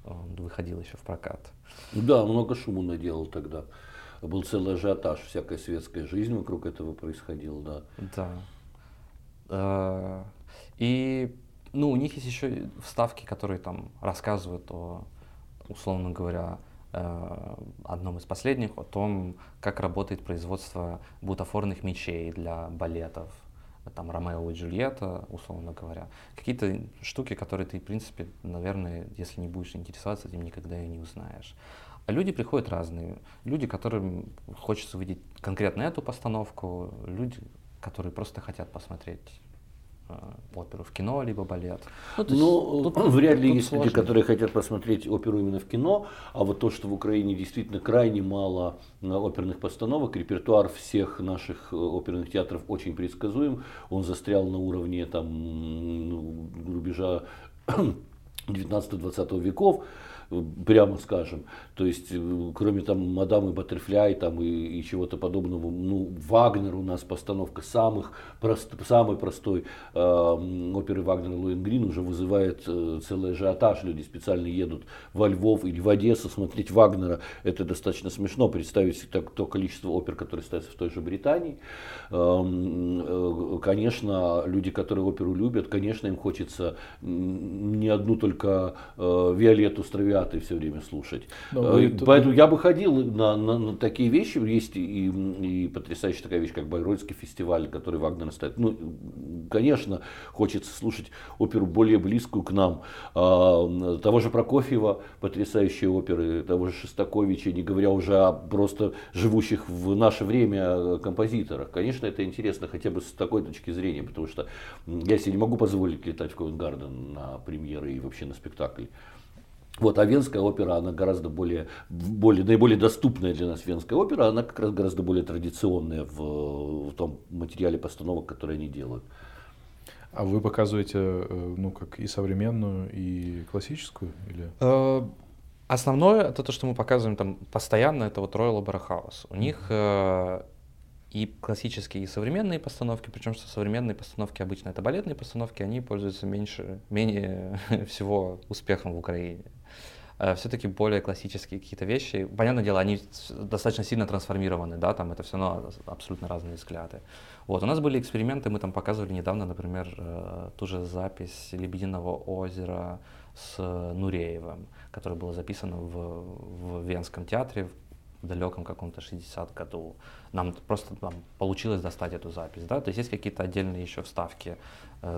он выходил еще в прокат. Да, много шуму наделал тогда. Был целый ажиотаж, всякая светская жизнь вокруг этого происходила, да. Да. А, и ну, у них есть еще вставки, которые там рассказывают о, условно говоря, э, одном из последних, о том, как работает производство бутафорных мечей для балетов там Ромео и Джульетта, условно говоря. Какие-то штуки, которые ты, в принципе, наверное, если не будешь интересоваться, этим никогда и не узнаешь. А люди приходят разные. Люди, которым хочется увидеть конкретно эту постановку, люди, которые просто хотят посмотреть оперу в кино, либо балет. Ну, ну тут, вряд ли тут есть сложно. люди, которые хотят посмотреть оперу именно в кино, а вот то, что в Украине действительно крайне мало э, оперных постановок, репертуар всех наших э, оперных театров очень предсказуем, он застрял на уровне там, ну, рубежа 19-20 веков, прямо скажем. То есть, э, кроме там Мадамы Баттерфляй там, и, и чего-то подобного, ну, Вагнер у нас постановка самых прост, самой простой э, оперы Вагнера Лоенгрин уже вызывает э, целый ажиотаж. Люди специально едут во Львов или в Одессу смотреть Вагнера. Это достаточно смешно представить так, то количество опер, которые ставятся в той же Британии. Э, э, конечно, люди, которые оперу любят, конечно, им хочется не одну только э, Виолетту Стравиату ты все время слушать. Но э, Поэтому я бы ходил на, на, на такие вещи. Есть и, и потрясающая такая вещь, как Байройский фестиваль, который Вагнер ставит. Ну, конечно, хочется слушать оперу более близкую к нам. А, того же Прокофьева, потрясающие оперы, того же Шостаковича, не говоря уже о просто живущих в наше время композиторах. Конечно, это интересно хотя бы с такой точки зрения, потому что я себе не могу позволить летать в Ковенгарден на премьеры и вообще на спектакль. Вот, а Венская опера, она гораздо более, более, наиболее доступная для нас Венская опера, она как раз гораздо более традиционная в, в том материале постановок, которые они делают. А вы показываете, э, ну, как и современную, и классическую? Или? Э, основное, это то, что мы показываем там постоянно, это вот Royal Opera House. У них э, и классические, и современные постановки, причем что современные постановки обычно это балетные постановки, они пользуются меньше, менее всего успехом в Украине. Э, все-таки более классические какие-то вещи. Понятное дело, они достаточно сильно трансформированы, да, там это все равно абсолютно разные взгляды. Вот, у нас были эксперименты, мы там показывали недавно, например, э, ту же запись «Лебединого озера» с Нуреевым, которая была записана в, в Венском театре в далеком каком-то 60 году. Нам просто там, получилось достать эту запись, да, то есть есть какие-то отдельные еще вставки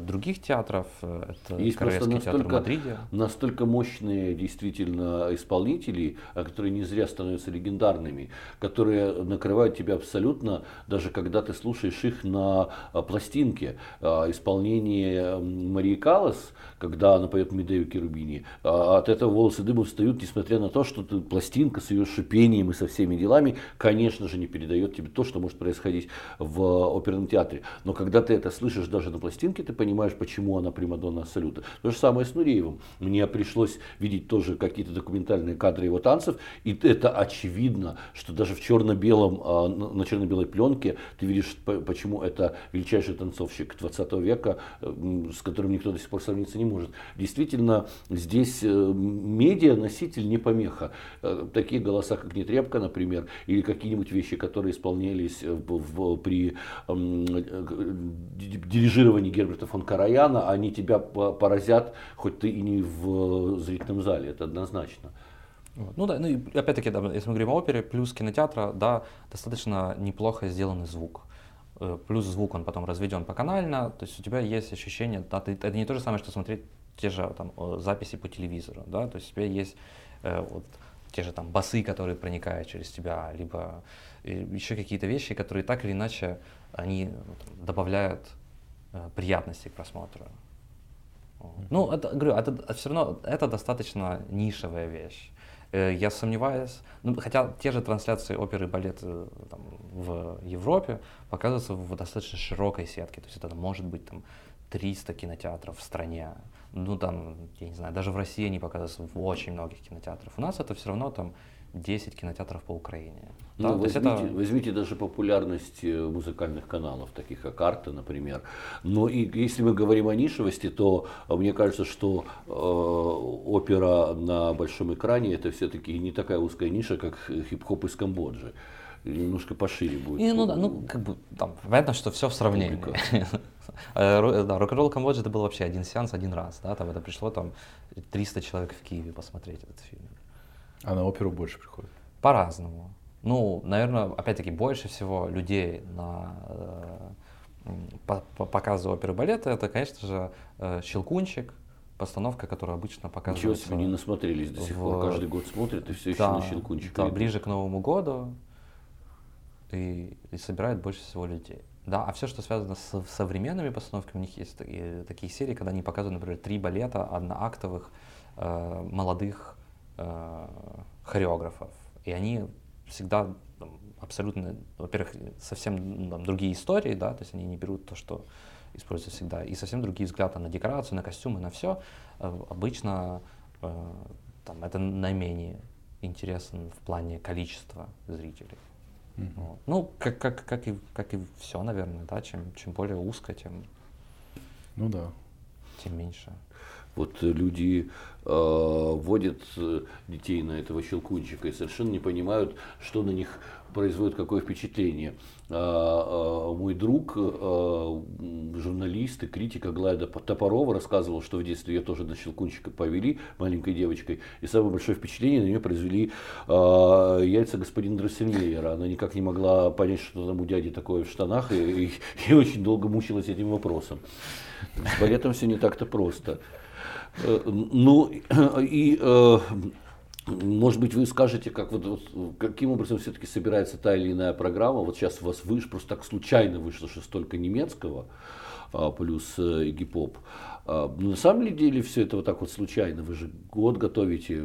других театров. Э, это Есть Королевский театр в Мадриде. Настолько мощные действительно исполнители, а которые не зря становятся легендарными, которые накрывают тебя абсолютно, даже когда ты слушаешь их на пластинке. Исполнение Марии Калас, когда она поет Медею Керубини, а, от этого волосы дыбом встают, несмотря на то, что ты, пластинка с ее шипением и со всеми делами, конечно же, не передает тебе то, что может происходить в оперном театре. Но когда ты это слышишь даже на пластинке, ты понимаешь, почему она примадонна абсолютно. То же самое с Нуреевым. Мне пришлось видеть тоже какие-то документальные кадры его танцев, и это очевидно, что даже в черно-белом, а, на черно-белой пленке ты видишь, почему это величайший танцовщик 20 века, с которым никто до сих пор сравниться не может. Действительно, здесь э, медиа-носитель не помеха. Э, такие голоса, как Нетребко, например, или какие-нибудь вещи, которые исполнялись в, в, при э, дирижировании Герберта фон Караяна, они тебя поразят, хоть ты и не в зрительном зале, это однозначно. Вот. Ну да, ну и опять-таки, да, если мы говорим о опере, плюс кинотеатра, да, достаточно неплохо сделанный звук. Э, плюс звук, он потом разведен по канально, то есть у тебя есть ощущение, да, ты, это не то же самое, что смотреть те же там записи по телевизору, да, то есть у тебя есть э, вот те же там басы, которые проникают через тебя, либо э, еще какие-то вещи, которые так или иначе они там, добавляют э, приятности к просмотру. Ну, это, говорю, это, все равно это достаточно нишевая вещь. Э, я сомневаюсь, ну, хотя те же трансляции оперы и балета там, в Европе показываются в достаточно широкой сетке, то есть это может быть там 300 кинотеатров в стране, ну там, я не знаю, даже в России они показываются в очень многих кинотеатрах. У нас это все равно там 10 кинотеатров по Украине. Ну, да? возьмите, это... возьмите даже популярность э, музыкальных каналов, таких как Арта, например. Но и если мы говорим о нишевости, то э, мне кажется, что э, опера на большом экране это все-таки не такая узкая ниша, как хип-хоп из Камбоджи. Немножко пошире будет. И, ну да, ну как бы там понятно, что все в сравнении. Э, да, рок-н-ролл Камбоджи это был вообще один сеанс, один раз, да, там это пришло там 300 человек в Киеве посмотреть этот фильм. А на оперу больше приходит? По-разному. Ну, наверное, опять-таки, больше всего людей на э, по, по показу оперы балета, это, конечно же, э, «Щелкунчик», постановка, которая обычно показывается. Ничего себе, не насмотрелись до сих в... пор, каждый год смотрят и все еще да, на «Щелкунчика». Да, ближе к Новому году и, и собирает больше всего людей. Да, а все, что связано с современными постановками, у них есть такие, такие серии, когда они показывают, например, три балета одноактовых э, молодых э, хореографов. И они всегда там, абсолютно, во-первых, совсем там, другие истории, да, то есть они не берут то, что используется всегда, и совсем другие взгляды на декорацию, на костюмы, на все. Э, обычно э, там, это наименее интересно в плане количества зрителей. Вот. Ну, как, как, как, и, как и все, наверное, да, чем, чем более узко, тем, ну, да. тем меньше. Вот люди э, водят э, детей на этого щелкунчика и совершенно не понимают, что на них производит какое впечатление. А, а, мой друг, а, журналист и критик Аглайда Топорова рассказывал, что в детстве ее тоже на щелкунчика повели маленькой девочкой, и самое большое впечатление на нее произвели а, яйца господина Дроссельмейера. Она никак не могла понять, что там у дяди такое в штанах, и, и, и очень долго мучилась этим вопросом. Балетом все не так-то просто. Э, ну и э, может быть, вы скажете, как вот, вот каким образом все-таки собирается та или иная программа. Вот сейчас у вас вышло, просто так случайно вышло, что столько немецкого, а, плюс э, гип-поп. А, ну, на самом деле все это вот так вот случайно. Вы же год готовите.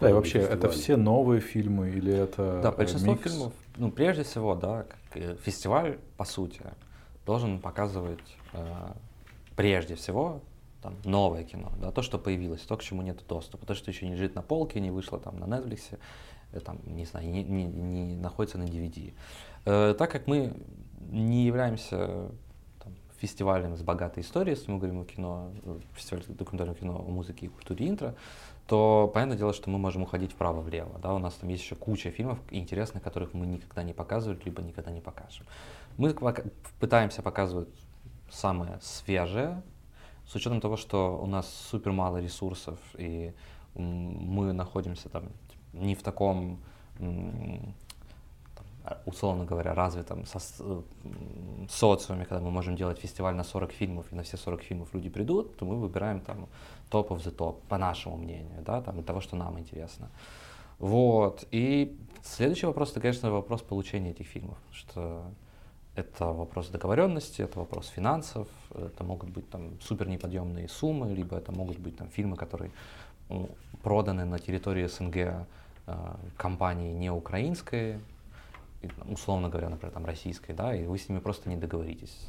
Да, и вообще, фестиваль. это все новые фильмы или это Да, большинство микс? фильмов, ну, прежде всего, да, фестиваль, по сути, должен показывать прежде всего там, новое кино, да, то, что появилось, то, к чему нет доступа, то, что еще не лежит на полке, не вышло там на Netflix, э, там, не знаю, не, не, не находится на DVD. Э, так как мы не являемся там, фестивалем с богатой историей, если мы говорим о кино, э, фестиваль документального кино, о музыке и культуре интро, то понятное дело, что мы можем уходить вправо-влево. Да? У нас там есть еще куча фильмов интересных, которых мы никогда не показывали, либо никогда не покажем. Мы пытаемся показывать самое свежее, с учетом того, что у нас супер мало ресурсов, и мы находимся там не в таком, условно говоря, развитом со, социуме, когда мы можем делать фестиваль на 40 фильмов, и на все 40 фильмов люди придут, то мы выбираем там топ of the топ, по нашему мнению, да, там, того, что нам интересно. Вот. И следующий вопрос, это, конечно, вопрос получения этих фильмов, что это вопрос договоренности, это вопрос финансов, это могут быть там супер неподъемные суммы, либо это могут быть там фильмы, которые ну, проданы на территории СНГ э, компании не украинской, условно говоря, например, там российской, да, и вы с ними просто не договоритесь.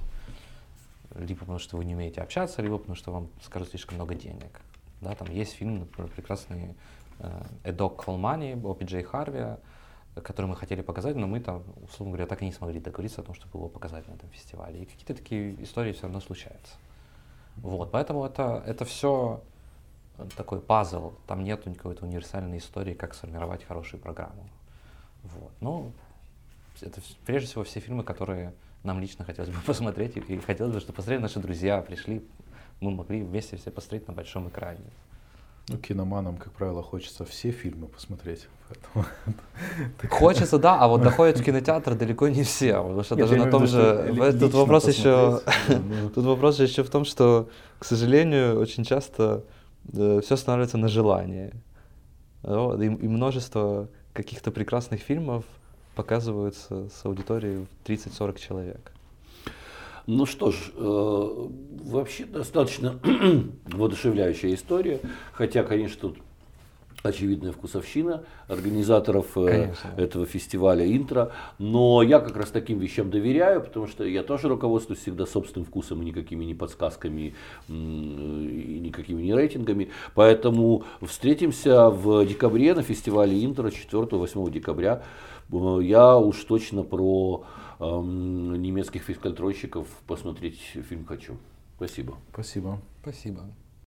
Либо потому, что вы не умеете общаться, либо потому, что вам скажут слишком много денег. Да, там есть фильм, например, прекрасный э, «Эдок Колмани» о Пиджей Харви, который мы хотели показать, но мы там, условно говоря, так и не смогли договориться о том, чтобы его показать на этом фестивале. И какие-то такие истории все равно случаются. Вот, поэтому это, это все такой пазл, там нет какой-то универсальной истории, как сформировать хорошую программу. Вот. Ну, это прежде всего все фильмы, которые нам лично хотелось бы посмотреть, и хотелось бы, чтобы посмотрели наши друзья, пришли, мы могли вместе все посмотреть на большом экране. Ну, киноманам, как правило, хочется все фильмы посмотреть. Хочется, да, а вот доходят в кинотеатр далеко не все, потому что даже на том же... Тут вопрос еще... Тут вопрос еще в том, что, к сожалению, очень часто э, все становится на желание. И множество каких-то прекрасных фильмов показываются с аудиторией в 30-40 человек. Ну что ж, э, вообще достаточно воодушевляющая история, хотя, конечно, тут очевидная вкусовщина организаторов э, Конечно. этого фестиваля интро. Но я как раз таким вещам доверяю, потому что я тоже руководствуюсь всегда собственным вкусом и никакими не подсказками и никакими не рейтингами. Поэтому встретимся в декабре на фестивале интро 4-8 декабря. Э, я уж точно про немецких физконтрольщиков посмотреть фильм хочу. Спасибо. Спасибо. Спасибо.